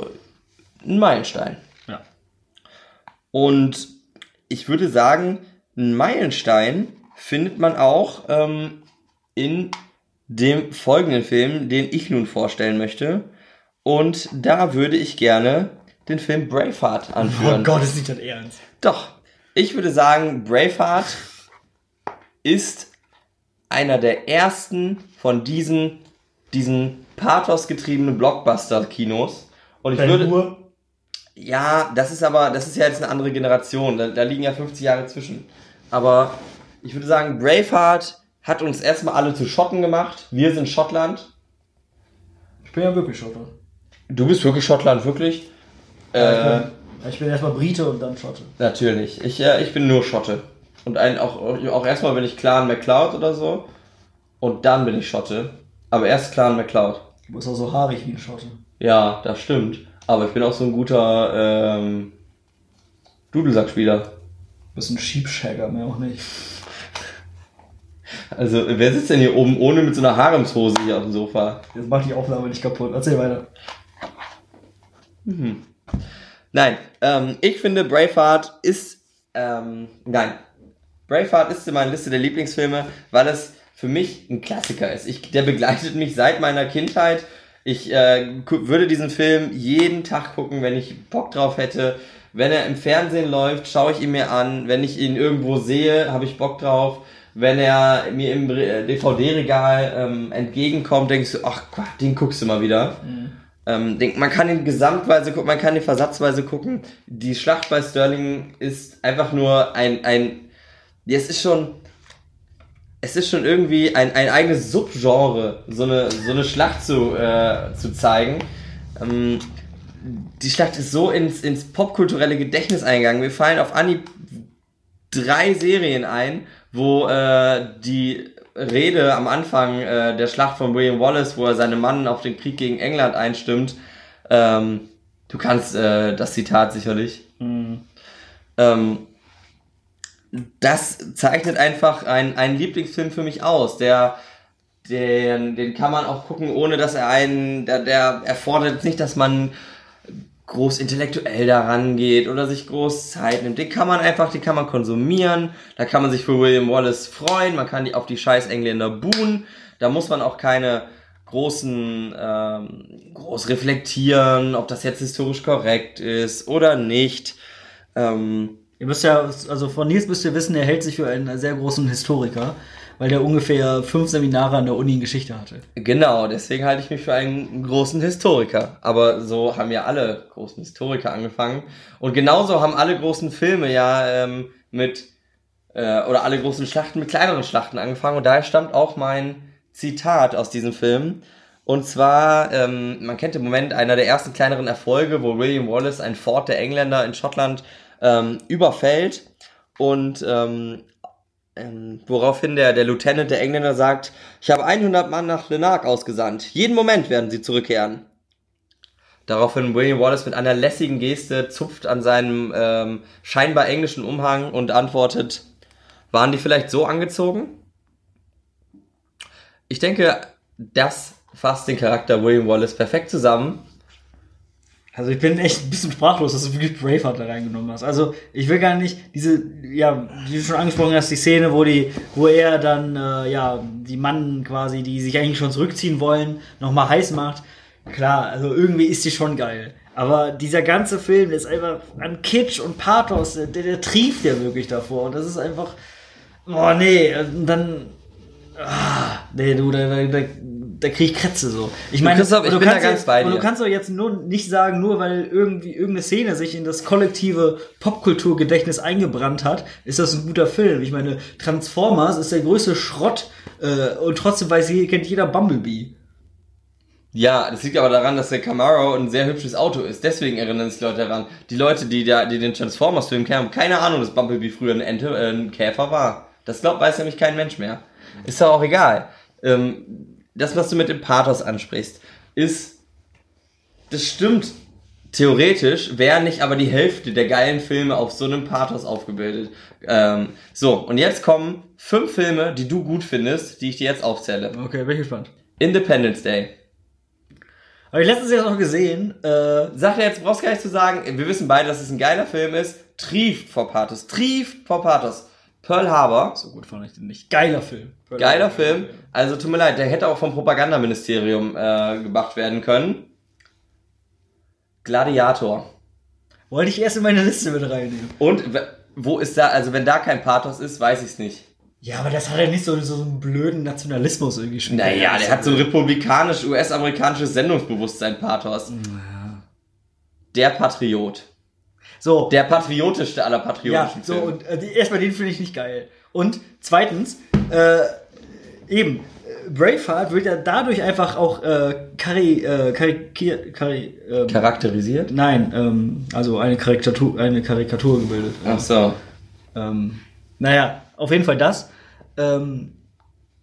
Speaker 2: ein Meilenstein.
Speaker 1: Ja.
Speaker 2: Und ich würde sagen, ein Meilenstein findet man auch ähm, in dem folgenden Film, den ich nun vorstellen möchte. Und da würde ich gerne den Film Braveheart anführen.
Speaker 1: Oh Gott, ist nicht dein Ernst.
Speaker 2: Doch. Ich würde sagen, Braveheart ist einer der ersten von diesen, diesen pathosgetriebenen Blockbuster-Kinos. Und ich Dein würde. Nur? Ja, das ist aber, das ist ja jetzt eine andere Generation. Da, da liegen ja 50 Jahre zwischen. Aber ich würde sagen, Braveheart hat uns erstmal alle zu Schotten gemacht. Wir sind Schottland.
Speaker 1: Ich bin ja wirklich Schotter.
Speaker 2: Du bist wirklich Schottland, wirklich?
Speaker 1: Ja, ich, bin, äh, ich bin erstmal Brite und dann Schotte.
Speaker 2: Natürlich. Ich, äh, ich bin nur Schotte. Und ein, auch, auch erstmal bin ich Clan MacLeod oder so. Und dann bin ich Schotte. Aber erst Clan MacLeod.
Speaker 1: Du bist auch so haarig wie ein Schotte.
Speaker 2: Ja, das stimmt. Aber ich bin auch so ein guter ähm, Dudelsackspieler. Du
Speaker 1: bist ein Sheepshagger, mehr auch nicht.
Speaker 2: Also, wer sitzt denn hier oben ohne mit so einer Haremshose hier auf dem Sofa?
Speaker 1: Jetzt macht die Aufnahme nicht kaputt. Erzähl weiter.
Speaker 2: Mhm. Nein, ähm, ich finde Braveheart ist, ähm, nein, Braveheart ist in meiner Liste der Lieblingsfilme, weil es für mich ein Klassiker ist. Ich, der begleitet mich seit meiner Kindheit. Ich äh, würde diesen Film jeden Tag gucken, wenn ich Bock drauf hätte. Wenn er im Fernsehen läuft, schaue ich ihn mir an. Wenn ich ihn irgendwo sehe, habe ich Bock drauf wenn er mir im DVD-Regal ähm, entgegenkommt, denkst du, ach Gott, den guckst du mal wieder. Mhm. Ähm, denk, man kann ihn gesamtweise gucken, man kann ihn versatzweise gucken. Die Schlacht bei Sterling ist einfach nur ein, ein, es ist schon, es ist schon irgendwie ein, ein eigenes Subgenre, so eine, so eine Schlacht zu, äh, zu zeigen. Ähm, die Schlacht ist so ins, ins popkulturelle Gedächtnis eingegangen. Wir fallen auf Anhieb drei Serien ein wo äh, die Rede am Anfang äh, der Schlacht von William Wallace, wo er seine Mann auf den Krieg gegen England einstimmt, ähm, du kannst äh, das Zitat sicherlich. Mhm. Ähm, das zeichnet einfach ein, einen Lieblingsfilm für mich aus, der den, den kann man auch gucken, ohne dass er einen, der, der erfordert nicht, dass man groß intellektuell daran geht oder sich groß Zeit nimmt. Den kann man einfach, den kann man konsumieren. Da kann man sich für William Wallace freuen. Man kann die auf die scheiß Engländer buhen. Da muss man auch keine großen, ähm, groß reflektieren, ob das jetzt historisch korrekt ist oder nicht. Ähm,
Speaker 1: Ihr müsst ja, also von Nils müsst ihr wissen, er hält sich für einen sehr großen Historiker, weil der ungefähr fünf Seminare an der Uni in Geschichte hatte.
Speaker 2: Genau, deswegen halte ich mich für einen großen Historiker. Aber so haben ja alle großen Historiker angefangen. Und genauso haben alle großen Filme ja ähm, mit, äh, oder alle großen Schlachten mit kleineren Schlachten angefangen. Und daher stammt auch mein Zitat aus diesem Film. Und zwar, ähm, man kennt im Moment einer der ersten kleineren Erfolge, wo William Wallace ein Fort der Engländer in Schottland ähm, überfällt und ähm, ähm, woraufhin der, der Lieutenant der Engländer sagt, ich habe 100 Mann nach Lenark ausgesandt. Jeden Moment werden sie zurückkehren. Daraufhin William Wallace mit einer lässigen Geste zupft an seinem ähm, scheinbar englischen Umhang und antwortet, waren die vielleicht so angezogen? Ich denke, das fasst den Charakter William Wallace perfekt zusammen.
Speaker 1: Also ich bin echt ein bisschen sprachlos, dass du wirklich Braveheart da reingenommen hast. Also ich will gar nicht diese, ja, wie du schon angesprochen hast, die Szene, wo die, wo er dann, äh, ja, die Mann quasi, die sich eigentlich schon zurückziehen wollen, nochmal heiß macht. Klar, also irgendwie ist die schon geil. Aber dieser ganze Film ist einfach an Kitsch und Pathos, der, der trieft ja wirklich davor. Und das ist einfach, oh nee, und dann, ah, nee, du, da, da, da, da krieg ich Krätze so. Ich meine,
Speaker 2: Christoph, ich
Speaker 1: du
Speaker 2: bin da
Speaker 1: kannst
Speaker 2: ganz
Speaker 1: jetzt,
Speaker 2: bei
Speaker 1: und
Speaker 2: dir.
Speaker 1: du kannst doch jetzt nur nicht sagen, nur weil irgendwie irgendeine Szene sich in das kollektive Popkulturgedächtnis eingebrannt hat, ist das ein guter Film. Ich meine, Transformers ist der größte Schrott äh, und trotzdem weiß je, kennt jeder Bumblebee.
Speaker 2: Ja, das liegt aber daran, dass der Camaro ein sehr hübsches Auto ist. Deswegen erinnern sich Leute daran. Die Leute, die da, die den Transformers-Film kennen, haben keine Ahnung, dass Bumblebee früher eine Ente, äh, ein Käfer war. Das glaubt, weiß nämlich kein Mensch mehr. Ist doch auch egal. Ähm, das, was du mit dem Pathos ansprichst, ist, das stimmt theoretisch, wäre nicht aber die Hälfte der geilen Filme auf so einem Pathos aufgebildet. Ähm, so, und jetzt kommen fünf Filme, die du gut findest, die ich dir jetzt aufzähle.
Speaker 1: Okay, bin ich gespannt.
Speaker 2: Independence Day.
Speaker 1: Habe ich letztens jetzt noch gesehen, äh,
Speaker 2: Sag dir jetzt, brauchst gar nicht zu sagen, wir wissen beide, dass es ein geiler Film ist. Trieft vor Pathos. Trieft vor Pathos. Pearl Harbor.
Speaker 1: so gut fand ich den nicht. Geiler Film.
Speaker 2: Geiler Film. Also tut mir leid, der hätte auch vom Propagandaministerium äh, gemacht werden können. Gladiator.
Speaker 1: Wollte ich erst in meine Liste mit reinnehmen.
Speaker 2: Und wo ist da, also wenn da kein Pathos ist, weiß ich's nicht.
Speaker 1: Ja, aber das hat ja nicht so, so einen blöden Nationalismus irgendwie schon.
Speaker 2: Naja, der hat so ein republikanisch, US-amerikanisches Sendungsbewusstsein, Pathos. Der Patriot.
Speaker 1: So,
Speaker 2: Der patriotischste aller
Speaker 1: ja,
Speaker 2: patriotischen
Speaker 1: so,
Speaker 2: Filme.
Speaker 1: und äh, erstmal den finde ich nicht geil. Und zweitens, äh, eben, äh, Braveheart wird ja dadurch einfach auch äh, kari, äh, karikier, kari, ähm,
Speaker 2: Charakterisiert?
Speaker 1: nein, ähm, also eine Karikatur, eine Karikatur gebildet.
Speaker 2: Ach so.
Speaker 1: Ähm, naja, auf jeden Fall das. Ähm,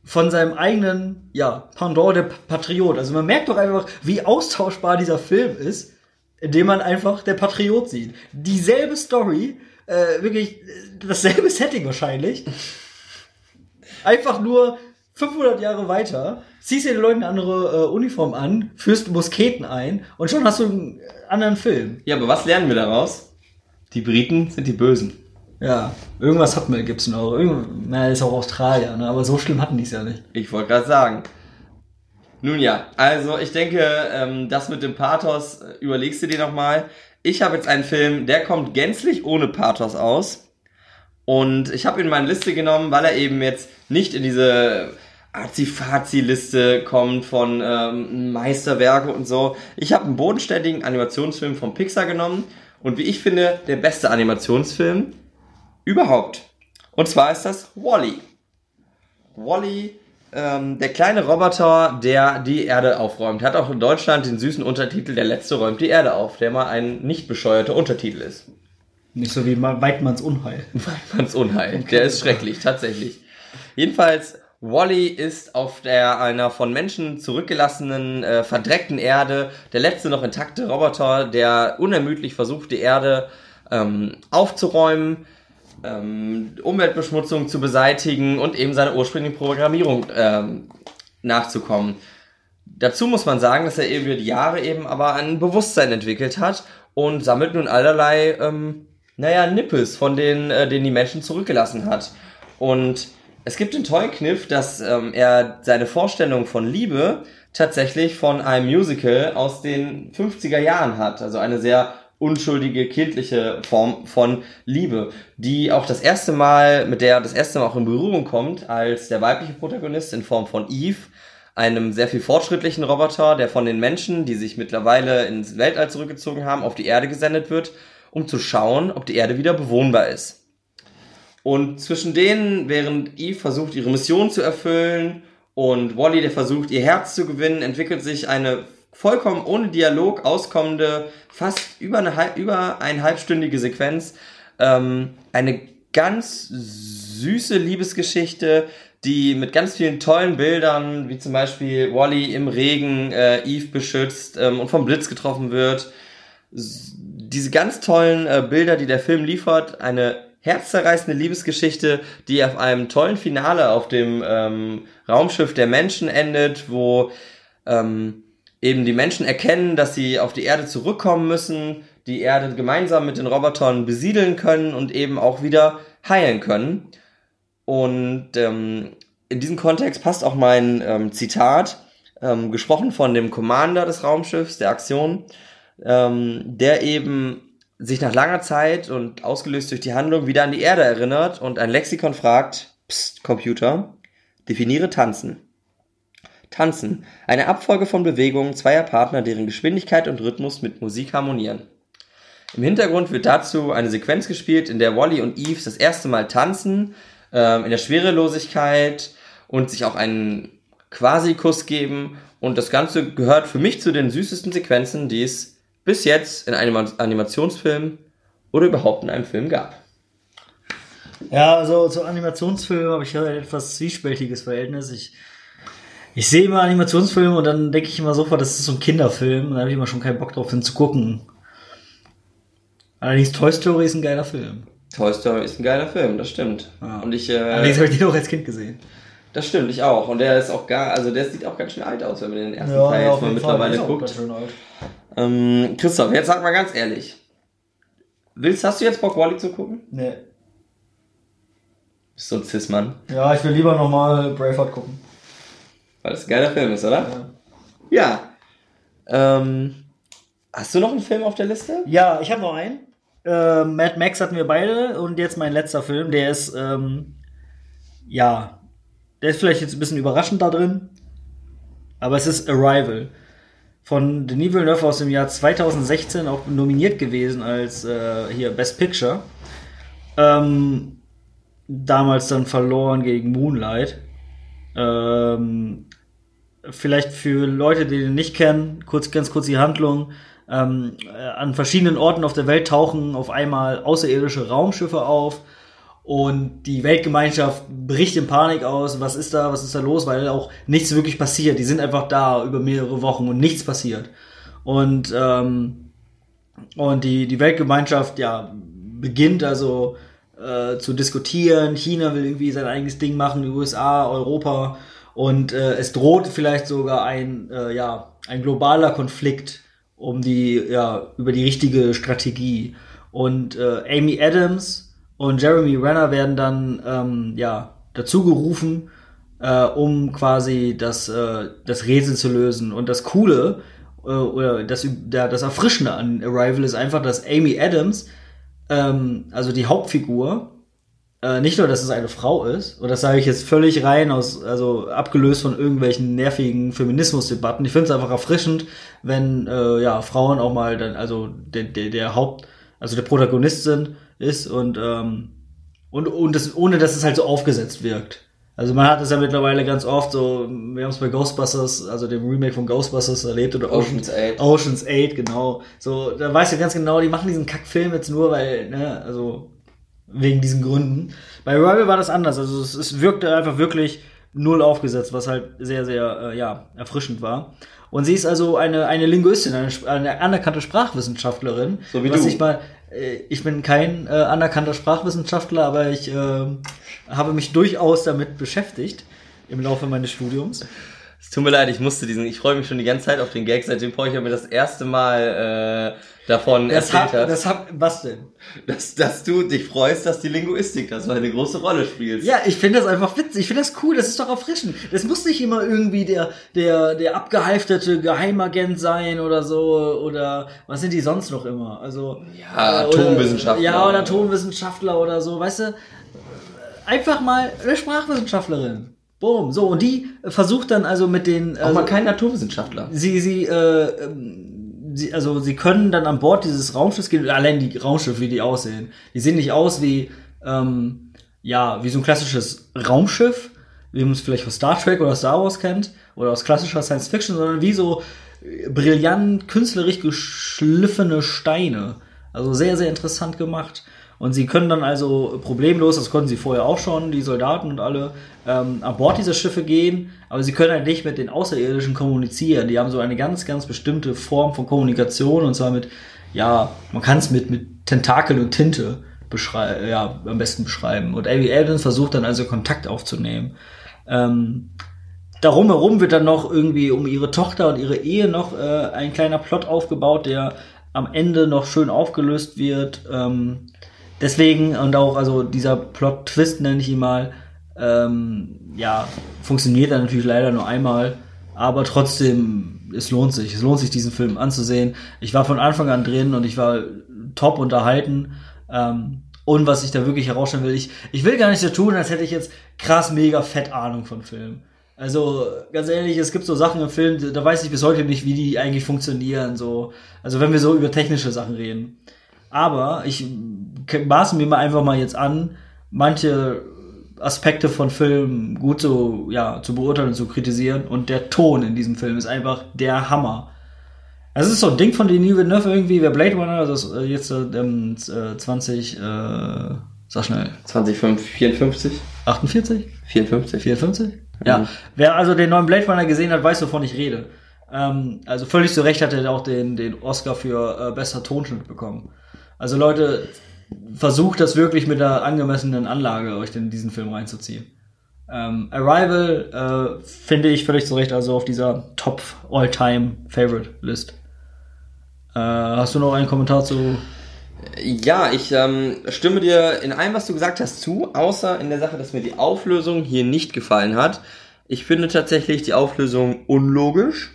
Speaker 1: von seinem eigenen, ja, Pendant der Patriot. Also man merkt doch einfach, wie austauschbar dieser Film ist, indem man einfach der Patriot sieht. Dieselbe Story, äh, wirklich äh, dasselbe Setting wahrscheinlich. Einfach nur 500 Jahre weiter, ziehst dir den Leuten eine andere äh, Uniform an, führst Musketen ein und schon hast du einen anderen Film.
Speaker 2: Ja, aber was lernen wir daraus? Die Briten sind die Bösen.
Speaker 1: Ja, irgendwas hat Mel Gibson auch. Irgend, na, ist auch Australier, ne? aber so schlimm hatten die es ja nicht.
Speaker 2: Ich wollte gerade sagen. Nun ja, also ich denke, ähm, das mit dem Pathos äh, überlegst du dir nochmal. Ich habe jetzt einen Film, der kommt gänzlich ohne Pathos aus. Und ich habe ihn in meine Liste genommen, weil er eben jetzt nicht in diese Azi-Fazi-Liste kommt von ähm, Meisterwerke und so. Ich habe einen bodenständigen Animationsfilm von Pixar genommen und wie ich finde, der beste Animationsfilm überhaupt. Und zwar ist das Wally. Wally, ähm, der kleine Roboter, der die Erde aufräumt. Hat auch in Deutschland den süßen Untertitel Der Letzte räumt die Erde auf, der mal ein nicht bescheuerter Untertitel ist.
Speaker 1: Nicht so wie Ma- Weidmanns Unheil.
Speaker 2: Weidmanns Unheil. Der ist schrecklich, tatsächlich. Jedenfalls, Wally ist auf der einer von Menschen zurückgelassenen, äh, verdreckten Erde der letzte noch intakte Roboter, der unermüdlich versucht, die Erde ähm, aufzuräumen, ähm, Umweltbeschmutzung zu beseitigen und eben seiner ursprünglichen Programmierung ähm, nachzukommen. Dazu muss man sagen, dass er eben über die Jahre eben aber ein Bewusstsein entwickelt hat und sammelt nun allerlei, ähm, naja, Nippes, von denen, äh, denen die Menschen zurückgelassen hat. Und es gibt den tollen Kniff, dass ähm, er seine Vorstellung von Liebe tatsächlich von einem Musical aus den 50er Jahren hat. Also eine sehr unschuldige, kindliche Form von Liebe, die auch das erste Mal, mit der das erste Mal auch in Berührung kommt, als der weibliche Protagonist in Form von Eve, einem sehr viel fortschrittlichen Roboter, der von den Menschen, die sich mittlerweile ins Weltall zurückgezogen haben, auf die Erde gesendet wird, um zu schauen, ob die Erde wieder bewohnbar ist. Und zwischen denen, während Eve versucht, ihre Mission zu erfüllen und Wally, der versucht, ihr Herz zu gewinnen, entwickelt sich eine vollkommen ohne Dialog auskommende, fast über eine, über eine halbstündige Sequenz. Ähm, eine ganz süße Liebesgeschichte, die mit ganz vielen tollen Bildern, wie zum Beispiel Wally im Regen äh, Eve beschützt ähm, und vom Blitz getroffen wird. Diese ganz tollen äh, Bilder, die der Film liefert, eine herzzerreißende Liebesgeschichte, die auf einem tollen Finale auf dem ähm, Raumschiff der Menschen endet, wo ähm, eben die Menschen erkennen, dass sie auf die Erde zurückkommen müssen, die Erde gemeinsam mit den Robotern besiedeln können und eben auch wieder heilen können. Und ähm, in diesem Kontext passt auch mein ähm, Zitat, ähm, gesprochen von dem Commander des Raumschiffs, der Aktion, ähm, der eben sich nach langer Zeit und ausgelöst durch die Handlung wieder an die Erde erinnert und ein Lexikon fragt, Psst, Computer, definiere tanzen. Tanzen. Eine Abfolge von Bewegungen zweier Partner, deren Geschwindigkeit und Rhythmus mit Musik harmonieren. Im Hintergrund wird dazu eine Sequenz gespielt, in der Wally und Eve das erste Mal tanzen, äh, in der Schwerelosigkeit und sich auch einen Quasi-Kuss geben. Und das Ganze gehört für mich zu den süßesten Sequenzen, die es bis jetzt in einem Animationsfilm oder überhaupt in einem Film gab.
Speaker 1: Ja, also zu Animationsfilmen habe ich ja etwas zwiespältiges Verhältnis. Ich ich sehe immer Animationsfilme und dann denke ich immer sofort, das ist so ein Kinderfilm. Da habe ich immer schon keinen Bock drauf, den zu gucken. Allerdings Toy Story ist ein geiler Film.
Speaker 2: Toy Story ist ein geiler Film, das stimmt.
Speaker 1: Ja. Und ich, äh, Allerdings habe ich den auch als Kind gesehen.
Speaker 2: Das stimmt, ich auch. Und der ist auch gar, also der sieht auch ganz schön alt aus, wenn man den ersten ja, Teil jetzt mal mittlerweile Fall. guckt. Ähm, Christoph, jetzt sag mal ganz ehrlich. Willst, hast du jetzt Bock, Wally zu gucken? Nee. Bist du ein Cis-Mann?
Speaker 1: Ja, ich will lieber nochmal Braveheart gucken.
Speaker 2: Weil das ein geiler Film ist, oder? Ja. ja. Ähm, hast du noch einen Film auf der Liste?
Speaker 1: Ja, ich habe noch einen. Äh, Mad Max hatten wir beide und jetzt mein letzter Film, der ist, ähm, ja, der ist vielleicht jetzt ein bisschen überraschend da drin, aber es ist Arrival von Denis Villeneuve aus dem Jahr 2016 auch nominiert gewesen als äh, hier Best Picture. Ähm, damals dann verloren gegen Moonlight. Ähm, vielleicht für Leute, die den nicht kennen, kurz, ganz kurz die Handlung. Ähm, äh, an verschiedenen Orten auf der Welt tauchen auf einmal außerirdische Raumschiffe auf und die Weltgemeinschaft bricht in Panik aus. Was ist da? Was ist da los? Weil auch nichts wirklich passiert. Die sind einfach da über mehrere Wochen und nichts passiert. Und ähm, und die die Weltgemeinschaft ja beginnt also äh, zu diskutieren. China will irgendwie sein eigenes Ding machen, die USA, Europa und äh, es droht vielleicht sogar ein, äh, ja, ein globaler Konflikt um die, ja, über die richtige Strategie. Und äh, Amy Adams und Jeremy Renner werden dann, ähm, ja, dazu gerufen, äh, um quasi das, äh, das Rätsel zu lösen. Und das Coole, äh, oder das, das Erfrischende an Arrival ist einfach, dass Amy Adams, ähm, also die Hauptfigur, äh, nicht nur, dass es eine Frau ist, und das sage ich jetzt völlig rein aus, also abgelöst von irgendwelchen nervigen Feminismusdebatten. Ich finde es einfach erfrischend, wenn äh, ja Frauen auch mal dann, also der, der, der Haupt, also der Protagonist sind, ist und ähm, und, und das, ohne dass es halt so aufgesetzt wirkt. Also man hat es ja mittlerweile ganz oft so, wir haben es bei Ghostbusters, also dem Remake von Ghostbusters erlebt oder Ocean's 8. Ocean's 8, genau. So, da weißt du ganz genau, die machen diesen Kackfilm jetzt nur, weil, ne, also wegen diesen Gründen. Bei Rival war das anders. Also es, es wirkte einfach wirklich null aufgesetzt, was halt sehr, sehr äh, ja, erfrischend war. Und sie ist also eine, eine Linguistin, eine, eine anerkannte Sprachwissenschaftlerin. So wie du. Ich, mal, äh, ich bin kein äh, anerkannter Sprachwissenschaftler, aber ich äh, habe mich durchaus damit beschäftigt im Laufe meines Studiums.
Speaker 2: Es tut mir leid, ich musste diesen, ich freue mich schon die ganze Zeit auf den Gag, seitdem Porcher mir das erste Mal äh, davon
Speaker 1: Das
Speaker 2: erzählt
Speaker 1: hat, das hat, was denn?
Speaker 2: dass, dass du dich freust, dass die Linguistik da so eine große Rolle spielt.
Speaker 1: Ja, ich finde das einfach witzig. Ich finde das cool. Das ist doch erfrischend. Das muss nicht immer irgendwie der, der, der abgehalfterte Geheimagent sein oder so. Oder was sind die sonst noch immer? Also,
Speaker 2: Ja,
Speaker 1: äh, oder-
Speaker 2: Atomwissenschaftler.
Speaker 1: Ja, oder Atomwissenschaftler oder so. Weißt du, einfach mal eine Sprachwissenschaftlerin. Boom. So, und die versucht dann also mit den.
Speaker 2: Auch
Speaker 1: Also,
Speaker 2: mal kein Naturwissenschaftler.
Speaker 1: sie, sie, äh, sie, also sie können dann an Bord dieses Raumschiffs gehen, allein die Raumschiffe, wie die aussehen. Die sehen nicht aus wie, ähm, ja, wie so ein klassisches Raumschiff, wie man es vielleicht aus Star Trek oder Star Wars kennt, oder aus klassischer Science Fiction, sondern wie so äh, brillant, künstlerisch geschliffene Steine. Also sehr, sehr interessant gemacht. Und sie können dann also problemlos, das konnten sie vorher auch schon, die Soldaten und alle, ähm, an Bord dieser Schiffe gehen, aber sie können halt nicht mit den Außerirdischen kommunizieren. Die haben so eine ganz, ganz bestimmte Form von Kommunikation und zwar mit, ja, man kann es mit, mit Tentakel und Tinte beschreiben, ja, am besten beschreiben. Und Amy Adams versucht dann also Kontakt aufzunehmen. Ähm, darum herum wird dann noch irgendwie um ihre Tochter und ihre Ehe noch äh, ein kleiner Plot aufgebaut, der am Ende noch schön aufgelöst wird. Ähm, deswegen und auch also dieser Plot-Twist nenne ich ihn mal, ähm, ja, funktioniert dann natürlich leider nur einmal, aber trotzdem, es lohnt sich. Es lohnt sich, diesen Film anzusehen. Ich war von Anfang an drin und ich war top unterhalten. Ähm, und was ich da wirklich herausstellen will, ich, ich will gar nicht so tun, als hätte ich jetzt krass mega fett Ahnung von Filmen. Also, ganz ehrlich, es gibt so Sachen im Film, da weiß ich bis heute nicht, wie die eigentlich funktionieren, so. Also, wenn wir so über technische Sachen reden. Aber ich maße mir mal einfach mal jetzt an, manche Aspekte von Filmen gut so, ja, zu beurteilen und zu kritisieren. Und der Ton in diesem Film ist einfach der Hammer. Es ist so ein Ding von Denis Villeneuve irgendwie, wer Blade Runner, das äh, jetzt äh, ähm, äh, 20, äh, sag schnell,
Speaker 2: 2054?
Speaker 1: 48?
Speaker 2: 54?
Speaker 1: 54? Ja. Wer also den neuen Blade Runner gesehen hat, weiß, wovon ich rede. Ähm, also völlig zu Recht hat er auch den, den Oscar für äh, bester Tonschnitt bekommen. Also Leute, versucht das wirklich mit der angemessenen Anlage, euch in diesen Film reinzuziehen. Ähm, Arrival äh, finde ich völlig zu Recht also auf dieser Top All-Time Favorite List. Äh, hast du noch einen Kommentar zu?
Speaker 2: Ja, ich ähm, stimme dir in allem, was du gesagt hast, zu, außer in der Sache, dass mir die Auflösung hier nicht gefallen hat. Ich finde tatsächlich die Auflösung unlogisch.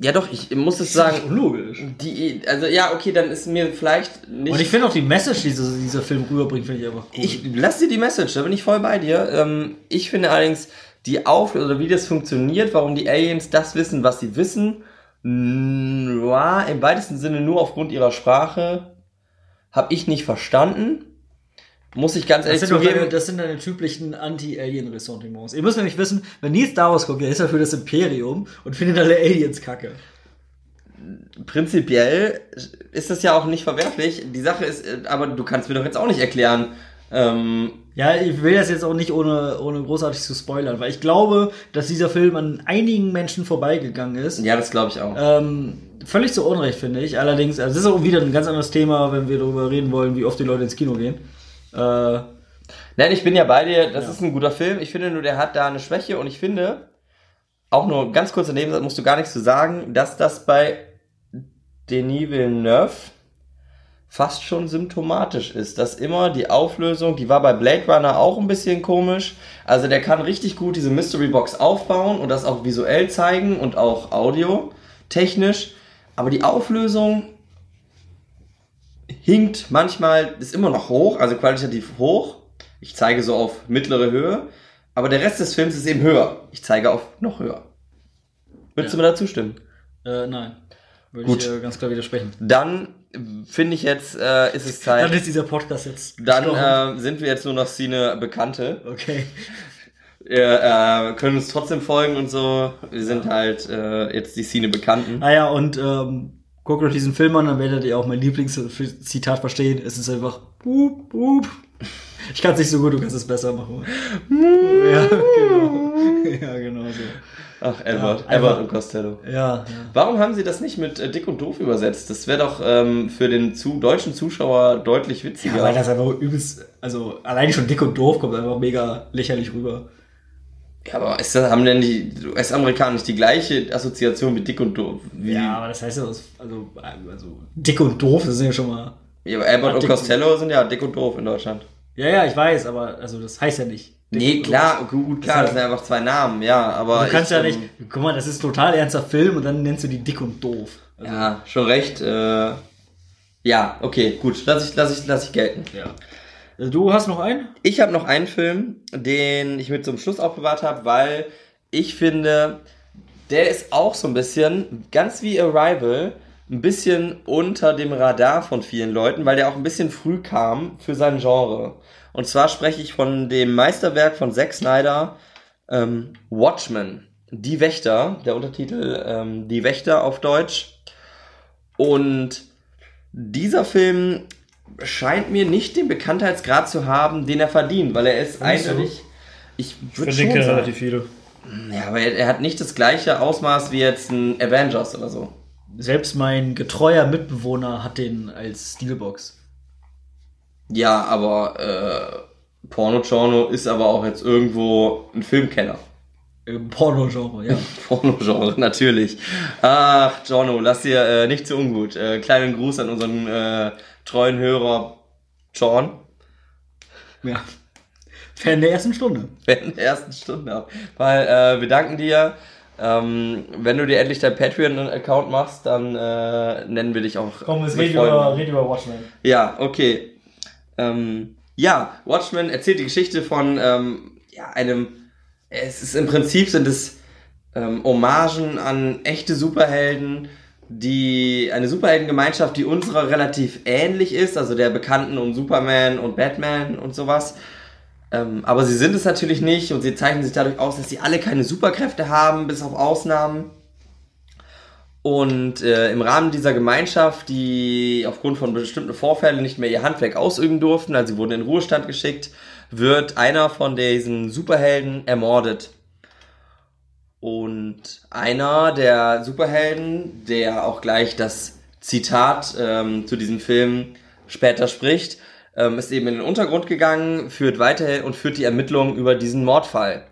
Speaker 2: Ja, doch, ich muss es sagen.
Speaker 1: unlogisch.
Speaker 2: Die, also ja, okay, dann ist mir vielleicht nicht.
Speaker 1: Und ich finde auch die Message, die dieser, dieser Film rüberbringt, finde ich einfach cool.
Speaker 2: Ich lass dir die Message, da bin ich voll bei dir. Ähm, ich finde allerdings die Auflösung, oder wie das funktioniert, warum die Aliens das wissen, was sie wissen, im weitesten Sinne nur aufgrund ihrer Sprache, habe ich nicht verstanden. Muss ich ganz ehrlich zugeben.
Speaker 1: deine, das sind deine typischen Anti-Alien-Ressentiments. Ihr müsst nämlich wissen, wenn Nils Star Wars guckt, der ist ja für das Imperium und findet alle Aliens kacke.
Speaker 2: Prinzipiell ist das ja auch nicht verwerflich. Die Sache ist, äh, aber du kannst mir doch jetzt auch nicht erklären, ähm,
Speaker 1: Ja, ich will das jetzt auch nicht ohne, ohne großartig zu spoilern, weil ich glaube, dass dieser Film an einigen Menschen vorbeigegangen ist.
Speaker 2: ja, das glaube ich auch.
Speaker 1: Ähm, völlig zu Unrecht, finde ich. Allerdings, also das ist auch wieder ein ganz anderes Thema, wenn wir darüber reden wollen, wie oft die Leute ins Kino gehen. Äh,
Speaker 2: Nein, ich bin ja bei dir, das
Speaker 1: Ja.
Speaker 2: ist ein guter Film. Ich finde nur, der hat da eine Schwäche und ich finde, auch nur ganz kurz daneben, da musst du gar nichts zu sagen, dass das bei Denis Villeneuve fast schon symptomatisch ist, dass immer die Auflösung, die war bei Blade Runner auch ein bisschen komisch. Also der kann richtig gut diese Mystery Box aufbauen und das auch visuell zeigen und auch audio technisch. Aber die Auflösung hinkt manchmal, ist immer noch hoch, also qualitativ hoch. Ich zeige so auf mittlere Höhe. Aber der Rest des Films ist eben höher. Ich zeige auf noch höher. Würdest
Speaker 1: Ja.
Speaker 2: du mir dazu stimmen?
Speaker 1: äh, nein. Würde
Speaker 2: Gut.
Speaker 1: ich äh, ganz klar widersprechen.
Speaker 2: Dann äh, finde ich jetzt, äh, ist es
Speaker 1: Dann
Speaker 2: Zeit.
Speaker 1: ist dieser Podcast jetzt.
Speaker 2: Dann äh, sind wir jetzt nur noch Szene Bekannte.
Speaker 1: okay.
Speaker 2: Wir äh, können uns trotzdem folgen und so. Wir sind halt jetzt die Szene Bekannten.
Speaker 1: Ah ja, und ähm, guckt euch diesen Film an, dann werdet ihr auch mein Lieblingszitat verstehen. Es ist einfach boop, boop. Ich kann es nicht so gut, du kannst es besser machen. ja, genau. Ja, genau so.
Speaker 2: Ach, Edward.
Speaker 1: Ja,
Speaker 2: Edward und Costello.
Speaker 1: Ja, ja.
Speaker 2: Warum haben sie das nicht mit äh, Dick und Doof übersetzt? Das wäre doch ähm, für den zu deutschen Zuschauer deutlich witziger.
Speaker 1: Ja, weil das einfach übelst, also allein schon dick und doof kommt einfach mega lächerlich rüber.
Speaker 2: Ja, aber ist das, haben denn die US-Amerikaner nicht die gleiche Assoziation wie dick und doof? Wie?
Speaker 1: Ja, aber das heißt ja, also, also dick und doof, das sind ja schon mal.
Speaker 2: Ja, aber Abbott und Costello sind ja dick und doof in Deutschland.
Speaker 1: Ja, ja, ich weiß, aber also das heißt ja nicht.
Speaker 2: Nee, klar, gut, klar, das sind einfach zwei Namen, ja, aber.
Speaker 1: Du kannst ich, ja nicht, guck mal, das ist total ernster Film und dann nennst du die dick und doof.
Speaker 2: Also, ja, schon recht, äh, ja, okay, gut, lass ich, lass ich, lass ich gelten.
Speaker 1: Ja. Du hast noch einen?
Speaker 2: Ich habe noch einen Film, den ich mit zum Schluss aufbewahrt habe, weil ich finde, der ist auch so ein bisschen, ganz wie Arrival, ein bisschen unter dem Radar von vielen Leuten, weil der auch ein bisschen früh kam für sein Genre. Und zwar spreche ich von dem Meisterwerk von Zack Snyder, ähm, Watchmen. Die Wächter, der Untertitel ähm, Die Wächter auf Deutsch. Und dieser Film scheint mir nicht den Bekanntheitsgrad zu haben, den er verdient, weil er ist eindeutig.
Speaker 1: Ich würde schon sagen, relativ viele.
Speaker 2: Ja, aber er, er, hat nicht das gleiche Ausmaß wie jetzt ein Avengers oder so.
Speaker 1: Selbst mein getreuer Mitbewohner hat den als Steelbox.
Speaker 2: Ja, aber äh, Porno-Genre ist aber auch jetzt irgendwo ein Filmkenner.
Speaker 1: Porno-Genre, ja.
Speaker 2: Porno-Genre, natürlich. Ach, Jono, lass dir äh, nicht zu ungut. Äh, kleinen Gruß an unseren äh, treuen Hörer Sean.
Speaker 1: Ja. Fan der ersten Stunde.
Speaker 2: Fan der ersten Stunde. Weil äh, wir danken dir. Ähm, wenn du dir endlich dein Patreon-Account machst, dann äh, nennen wir dich auch.
Speaker 1: Komm, es reden über, red über Watchmen.
Speaker 2: Ja, okay. Ähm, ja, Watchmen erzählt die Geschichte von ähm, ja, einem. Es ist im Prinzip sind es ähm, Hommagen an echte Superhelden, die eine Superheldengemeinschaft, die unserer relativ ähnlich ist, also der Bekannten um Superman und Batman und sowas. Ähm, aber sie sind es natürlich nicht und sie zeichnen sich dadurch aus, dass sie alle keine Superkräfte haben, bis auf Ausnahmen. Und äh, im Rahmen dieser Gemeinschaft, die aufgrund von bestimmten Vorfällen nicht mehr ihr Handwerk ausüben durften, also sie wurden in Ruhestand geschickt, wird einer von diesen Superhelden ermordet. Und einer der Superhelden, der auch gleich das Zitat ähm, zu diesem Film später spricht, ähm, ist eben in den Untergrund gegangen, führt weiter und führt die Ermittlungen über diesen Mordfall.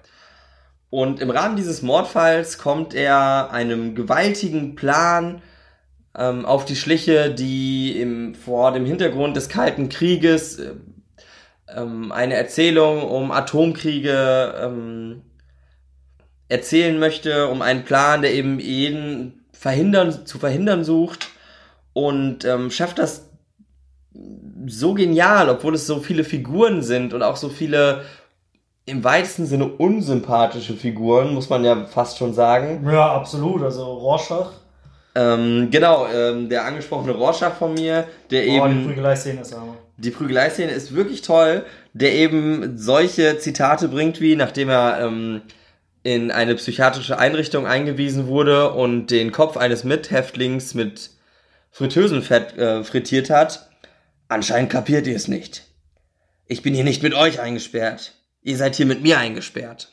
Speaker 2: Und im Rahmen dieses Mordfalls kommt er einem gewaltigen Plan ähm, auf die Schliche, die im, vor dem Hintergrund des Kalten Krieges äh, ähm, eine Erzählung um Atomkriege ähm, erzählen möchte, um einen Plan, der eben jeden verhindern, zu verhindern sucht und ähm, schafft das so genial, obwohl es so viele Figuren sind und auch so viele im weitesten Sinne unsympathische Figuren, muss man ja fast schon sagen.
Speaker 1: Ja, absolut. Also Rorschach.
Speaker 2: Ähm, genau, ähm, der angesprochene Rorschach von mir, der oh, eben.
Speaker 1: Die Prügelei-Szene ist aber.
Speaker 2: Die Prügelei-Szene ist wirklich toll, der eben solche Zitate bringt, wie nachdem er ähm, in eine psychiatrische Einrichtung eingewiesen wurde und den Kopf eines Mithäftlings mit Fritteusenfett äh, frittiert hat. Anscheinend kapiert ihr es nicht. Ich bin hier nicht mit euch eingesperrt. Ihr seid hier mit mir eingesperrt.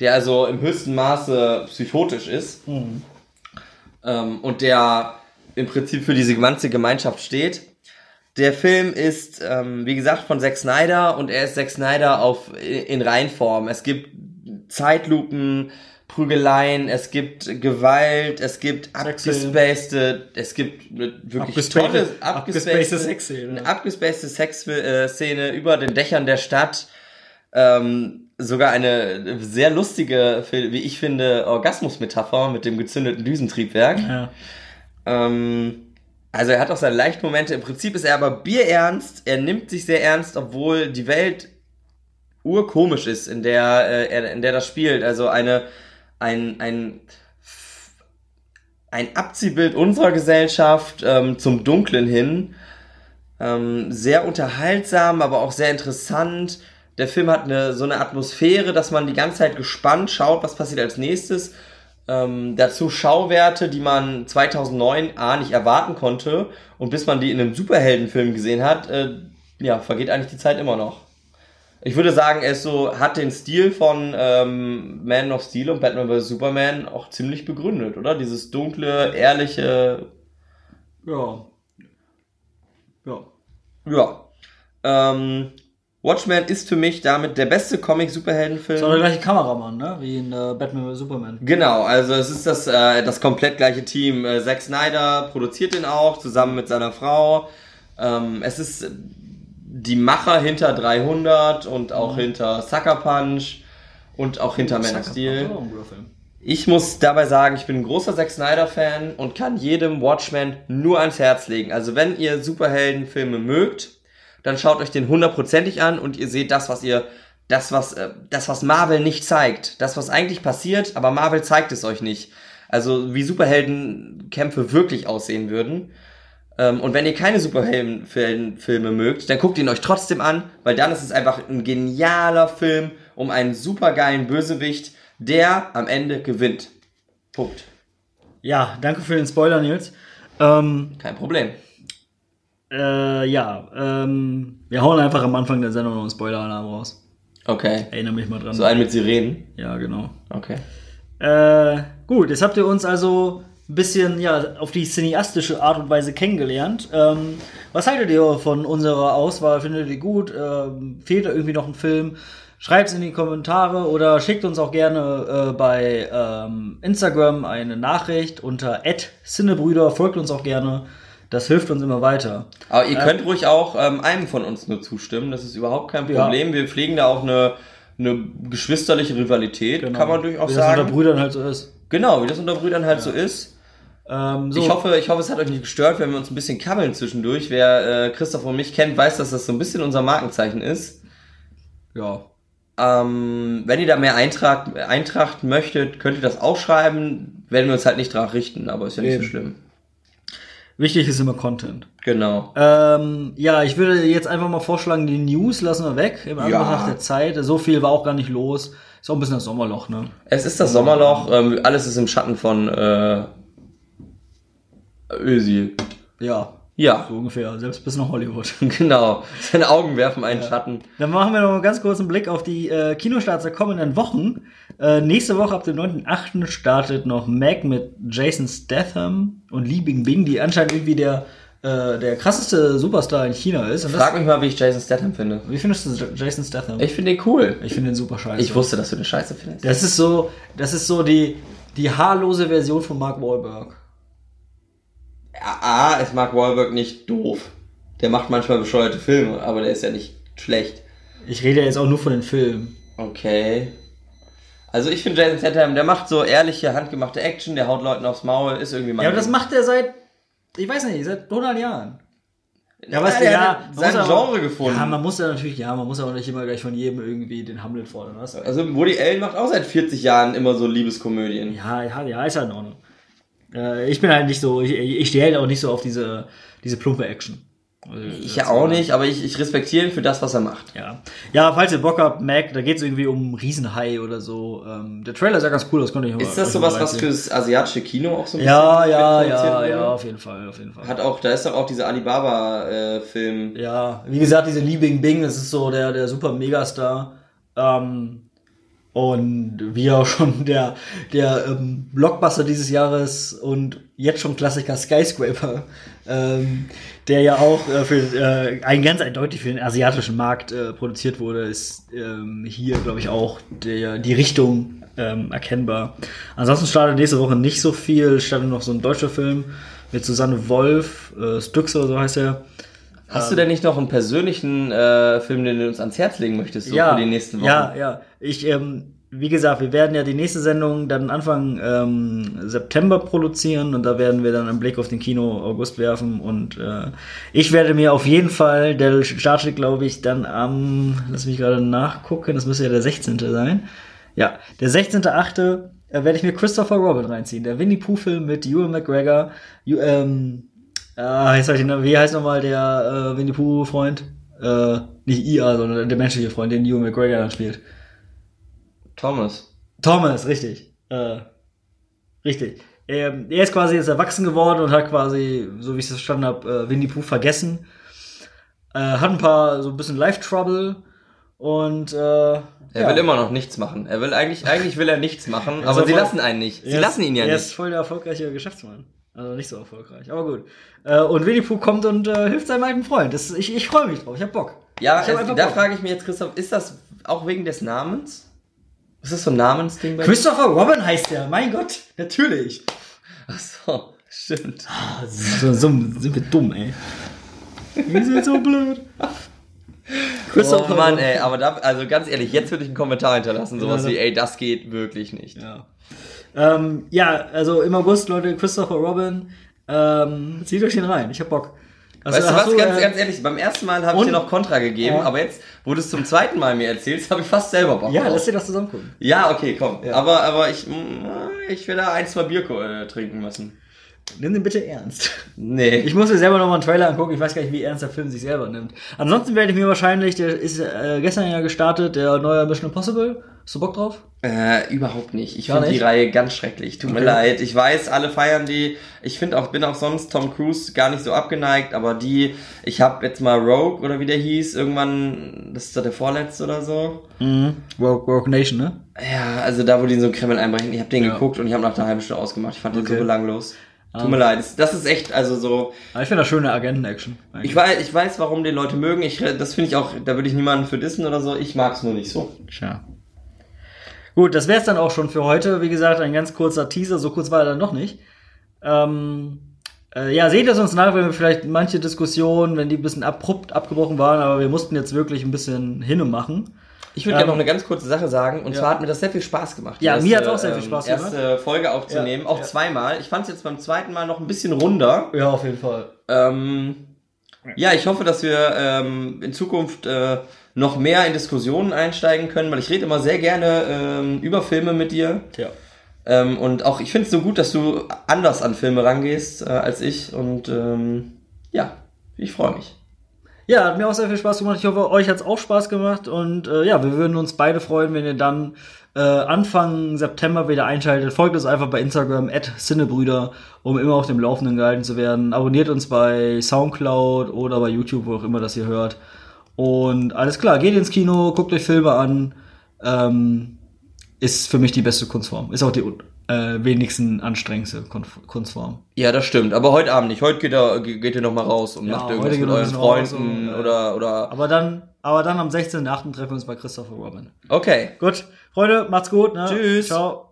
Speaker 2: Der also im höchsten Maße psychotisch ist. Mhm. Ähm, und der im Prinzip für diese ganze Gemeinschaft steht. Der Film ist, ähm, wie gesagt, von Zack Snyder und er ist Zack Snyder auf, in Reinform. Es gibt Zeitlupen, Prügeleien, es gibt Gewalt, es gibt abgespacede, es gibt wirklich tolle, abgespacede Sexszene, eine abgespacede Sexszene über den Dächern der Stadt. Ähm, sogar eine sehr lustige, wie ich finde, Orgasmusmetapher mit dem gezündeten Düsentriebwerk. Ja. Ähm, also er hat auch seine leichten Momente. Im Prinzip ist er aber bierernst. Er nimmt sich sehr ernst, obwohl die Welt urkomisch ist, in der, äh, in der das spielt. Also eine, ein, ein, ein Abziehbild unserer Gesellschaft ähm, zum Dunklen hin. Ähm, sehr unterhaltsam, aber auch sehr interessant. Der Film hat eine, so eine Atmosphäre, dass man die ganze Zeit gespannt schaut, was passiert als nächstes. Ähm, dazu Schauwerte, die man 2009 A nicht erwarten konnte und bis man die in einem Superheldenfilm gesehen hat, äh, ja, vergeht eigentlich die Zeit immer noch. Ich würde sagen, er ist so, hat den Stil von ähm, Man of Steel und Batman vs. Superman auch ziemlich begründet, oder? Dieses dunkle, ehrliche.
Speaker 1: Ja. Ja.
Speaker 2: Ja. Ähm, Watchmen ist für mich damit der beste Comic-Superheldenfilm.
Speaker 1: Ist auch der gleiche Kameramann, ne? Wie in äh, Batman vs. Superman.
Speaker 2: Genau, also es ist das, äh, das komplett gleiche Team. Äh, Zack Snyder produziert den auch, zusammen mit seiner Frau. Ähm, es ist die Macher hinter 300 und auch mhm. hinter Sucker Punch und auch hinter Man of Steel. Ich muss dabei sagen, ich bin ein großer Zack Snyder-Fan und kann jedem Watchmen nur ans Herz legen. Also wenn ihr Superheldenfilme mögt, dann schaut euch den hundertprozentig an und ihr seht das, was ihr, das, was, äh, das, was Marvel nicht zeigt. Das, was eigentlich passiert, aber Marvel zeigt es euch nicht. Also wie Superheldenkämpfe wirklich aussehen würden. Ähm, und wenn ihr keine Superheldenfilme mögt, dann guckt ihn euch trotzdem an, weil dann ist es einfach ein genialer Film um einen supergeilen Bösewicht, der am Ende gewinnt. Punkt.
Speaker 1: Ja, danke für den Spoiler, Nils. Ähm,
Speaker 2: Kein Problem.
Speaker 1: Äh, ja, ähm, wir hauen einfach am Anfang der Sendung noch einen Spoiler-Alarm raus.
Speaker 2: Okay.
Speaker 1: Erinnere mich mal dran.
Speaker 2: So einen mit Sirenen?
Speaker 1: Ja, genau.
Speaker 2: Okay.
Speaker 1: Äh, gut, jetzt habt ihr uns also ein bisschen ja, auf die cineastische Art und Weise kennengelernt. Ähm, was haltet ihr von unserer Auswahl? Findet ihr die gut? Ähm, fehlt da irgendwie noch ein Film? Schreibt es in die Kommentare oder schickt uns auch gerne äh, bei ähm, Instagram eine Nachricht unter @cinnebrüder. Folgt uns auch gerne. Das hilft uns immer weiter.
Speaker 2: Aber ihr könnt ruhig auch ähm, einem von uns nur zustimmen. Das ist überhaupt kein Problem. Ja. Wir pflegen da auch eine, eine geschwisterliche Rivalität, genau. kann man durchaus
Speaker 1: wie
Speaker 2: sagen. Wie
Speaker 1: das unter Brüdern halt so ist.
Speaker 2: Genau, wie das unter Brüdern halt ja. so ist. Ähm, so. Ich, hoffe, ich hoffe, es hat euch nicht gestört, wenn wir uns ein bisschen kabbeln zwischendurch. Wer äh, Christoph und mich kennt, weiß, dass das so ein bisschen unser Markenzeichen ist.
Speaker 1: Ja.
Speaker 2: Ähm, wenn ihr da mehr Eintracht, Eintracht möchtet, könnt ihr das auch schreiben. Werden wir uns halt nicht drauf richten, aber ist ja nicht Eben. so schlimm.
Speaker 1: Wichtig ist immer Content.
Speaker 2: Genau.
Speaker 1: Ähm, ja, ich würde jetzt einfach mal vorschlagen, die News lassen wir weg im Anbetracht ja. der Zeit. So viel war auch gar nicht los. Ist auch ein bisschen das Sommerloch, ne?
Speaker 2: Es ist das Sommerloch. Ähm, alles ist im Schatten von äh, Ösi.
Speaker 1: Ja.
Speaker 2: Ja.
Speaker 1: So ungefähr, selbst bis nach Hollywood.
Speaker 2: genau. Seine Augen werfen einen ja. Schatten.
Speaker 1: Dann machen wir noch einen ganz kurzen Blick auf die äh, Kinostarts der kommenden Wochen. Äh, nächste Woche ab dem 9.8. startet noch Mac mit Jason Statham und Li Bingbing, die anscheinend irgendwie der äh, der krasseste Superstar in China ist.
Speaker 2: Frag mich mal, wie ich Jason Statham finde.
Speaker 1: Wie findest du Jason Statham?
Speaker 2: Ich finde ihn cool.
Speaker 1: Ich finde ihn super scheiße.
Speaker 2: Ich wusste, dass du den scheiße findest.
Speaker 1: Das ist so, das ist so die, die haarlose Version von Mark Wahlberg.
Speaker 2: A, ist Mark Wahlberg nicht doof. Der macht manchmal bescheuerte Filme, aber der ist ja nicht schlecht.
Speaker 1: Ich rede jetzt auch nur von den Filmen.
Speaker 2: Okay. Also ich finde Jason Statham, der macht so ehrliche, handgemachte Action, der haut Leuten aufs Maul, ist irgendwie
Speaker 1: mal. Ja, aber das macht er seit, ich weiß nicht, seit 100 Jahren.
Speaker 2: Ja, was ja, ja, sein Genre aber, gefunden.
Speaker 1: Ja, man muss ja natürlich, ja, man muss ja auch nicht immer gleich von jedem irgendwie den Hamlet fordern, was?
Speaker 2: Also Woody Allen macht auch seit 40 Jahren immer so Liebeskomödien.
Speaker 1: Ja, ja, ja, ist ja in Ordnung. Äh, ich bin halt nicht so, ich, ich stehe halt auch nicht so auf diese, diese plumpe Action.
Speaker 2: Also, ich ja auch nicht, aber ich, ich respektiere ihn für das, was er macht.
Speaker 1: Ja, ja falls ihr Bock habt, Mac, da geht es irgendwie um Riesenhai oder so. Ähm, der Trailer ist ja ganz cool, das konnte ich
Speaker 2: mal Ist das sowas, was fürs asiatische Kino auch so
Speaker 1: ein ja, bisschen Ja, ja, ja, ja, auf jeden Fall, auf jeden Fall.
Speaker 2: Hat auch, da ist doch auch dieser Alibaba-Film.
Speaker 1: Äh, ja, wie gesagt, diese Li Bing Bing, das ist so der, der super Megastar. Ähm, und wie auch schon der, der ähm, Blockbuster dieses Jahres und jetzt schon Klassiker Skyscraper, ähm, der ja auch äh, für äh, ein ganz eindeutig für den asiatischen Markt äh, produziert wurde, ist ähm, hier, glaube ich, auch der, die Richtung ähm, erkennbar. Ansonsten startet nächste Woche nicht so viel, startet noch so ein deutscher Film mit Susanne Wolf, äh, Stüx oder so heißt er.
Speaker 2: Hast du denn nicht noch einen persönlichen äh, Film, den du uns ans Herz legen möchtest, so
Speaker 1: ja,
Speaker 2: für die nächsten Wochen?
Speaker 1: Ja, ja. Ich, ähm, wie gesagt, wir werden ja die nächste Sendung dann Anfang ähm, September produzieren und da werden wir dann einen Blick auf den Kino August werfen und äh, ich werde mir auf jeden Fall, der startet glaube ich dann am, lass mich gerade nachgucken, das müsste ja der 16. sein. Ja, der 16.8. Äh, werde ich mir Christopher Robin reinziehen, der Winnie Pooh Film mit Ewan McGregor, ähm, Ah, jetzt ich den, wie heißt nochmal der äh, Winnie Pooh Freund? Äh, nicht IA, sondern der menschliche Freund, den Ewan McGregor dann spielt.
Speaker 2: Thomas.
Speaker 1: Thomas, richtig. Äh, richtig. Ähm, er ist quasi jetzt erwachsen geworden und hat quasi, so wie ich es verstanden habe, äh, Winnie Pooh vergessen. Äh, hat ein paar so ein bisschen Life Trouble und äh, er
Speaker 2: ja. will immer noch nichts machen. Er will eigentlich, eigentlich will er nichts machen, aber sie lassen einen nicht. Sie lassen ihn ja nicht. Er
Speaker 1: ist voll der erfolgreiche Geschäftsmann. Also nicht so erfolgreich, aber gut. Äh, und Winnie Pooh kommt und äh, hilft seinem alten Freund. Das, ich ich freue mich drauf, ich hab Bock.
Speaker 2: Ja, es, da frage ich mich jetzt, Christoph, ist das auch wegen des Namens? Ist das so ein Namensding
Speaker 1: bei Christopher Robin heißt der, mein Gott, natürlich.
Speaker 2: Ach so, stimmt.
Speaker 1: Ah, so, so sind wir dumm, ey. Wir sind so blöd.
Speaker 2: Christopher oh Mann, ey, aber da, also ganz ehrlich, jetzt würde ich einen Kommentar hinterlassen, sowas ja, wie, ey, das geht wirklich nicht.
Speaker 1: Ja. Ähm, ja, also im August, Leute, Christopher Robin, ähm, zieht euch den rein, ich hab Bock.
Speaker 2: Also, weißt du was, du, ganz, äh, ganz ehrlich, beim ersten Mal habe ich dir noch Kontra gegeben, ja. aber jetzt, wo du es zum zweiten Mal mir erzählst, habe ich fast selber Bock
Speaker 1: Ja, lass dir das zusammen gucken.
Speaker 2: Ja, okay, komm. Ja. Aber, aber ich, mm, ich will da ein, zwei Bier äh, trinken müssen.
Speaker 1: Nimm den bitte ernst.
Speaker 2: Nee.
Speaker 1: Ich muss mir selber nochmal einen Trailer angucken. Ich weiß gar nicht, wie ernst der Film sich selber nimmt. Ansonsten werde ich mir wahrscheinlich, der ist äh, gestern ja gestartet, der neue Mission Impossible. Hast du Bock drauf?
Speaker 2: Äh, überhaupt nicht. Ich finde die Reihe ganz schrecklich. Tut okay. mir leid. Ich weiß, alle feiern die. Ich finde auch, bin auch sonst Tom Cruise gar nicht so abgeneigt, aber die, ich habe jetzt mal Rogue oder wie der hieß, irgendwann, das ist doch der vorletzte oder so.
Speaker 1: Mhm. Rogue, Rogue Nation, ne?
Speaker 2: Ja, also da, wo die in so einen Kreml einbrechen. Ich habe den ja. geguckt und ich habe nach einer halben Stunde ausgemacht. Ich fand okay. den so belanglos. Tut mir leid, das ist echt, also so.
Speaker 1: ich finde das schöne Agenten-Action.
Speaker 2: Ich weiß, ich weiß, warum die Leute mögen. Ich, das finde ich auch, da würde ich niemanden für dissen oder so. Ich mag es nur nicht so.
Speaker 1: Tja. Gut, das wäre es dann auch schon für heute. Wie gesagt, ein ganz kurzer Teaser. So kurz war er dann noch nicht. Ähm, äh, ja, seht es uns nach, wenn wir vielleicht manche Diskussionen, wenn die ein bisschen abrupt abgebrochen waren, aber wir mussten jetzt wirklich ein bisschen hin und machen.
Speaker 2: Ich würde ähm, gerne noch eine ganz kurze Sache sagen. Und ja. zwar hat mir das sehr viel Spaß gemacht.
Speaker 1: Ja, erste, mir hat es auch sehr viel Spaß
Speaker 2: ähm, gemacht. Erste Folge aufzunehmen, ja, auch ja. zweimal. Ich fand es jetzt beim zweiten Mal noch ein bisschen runder.
Speaker 1: Ja, auf jeden Fall.
Speaker 2: Ähm, ja, ich hoffe, dass wir ähm, in Zukunft äh, noch mehr in Diskussionen einsteigen können, weil ich rede immer sehr gerne ähm, über Filme mit dir.
Speaker 1: Ja.
Speaker 2: Ähm, und auch, ich finde es so gut, dass du anders an Filme rangehst äh, als ich. Und ähm, ja, ich freue mich.
Speaker 1: Ja, hat mir auch sehr viel Spaß gemacht. Ich hoffe, euch hat es auch Spaß gemacht. Und äh, ja, wir würden uns beide freuen, wenn ihr dann äh, Anfang September wieder einschaltet. Folgt uns einfach bei Instagram, at Cinnebrüder, um immer auf dem Laufenden gehalten zu werden. Abonniert uns bei Soundcloud oder bei YouTube, wo auch immer das ihr hört. Und alles klar, geht ins Kino, guckt euch Filme an. Ähm, ist für mich die beste Kunstform. Ist auch die äh, wenigsten anstrengendste Kunstform.
Speaker 2: Ja, das stimmt. Aber heute Abend nicht. Heute geht er, geht ihr noch mal raus und ja, macht irgendwas mit euren Freunden raus, oder, oder.
Speaker 1: Aber dann, aber dann am 16.8. treffen wir uns bei Christopher Robin.
Speaker 2: Okay.
Speaker 1: Gut. Freunde, macht's gut. Ne?
Speaker 2: Tschüss.
Speaker 1: Ciao.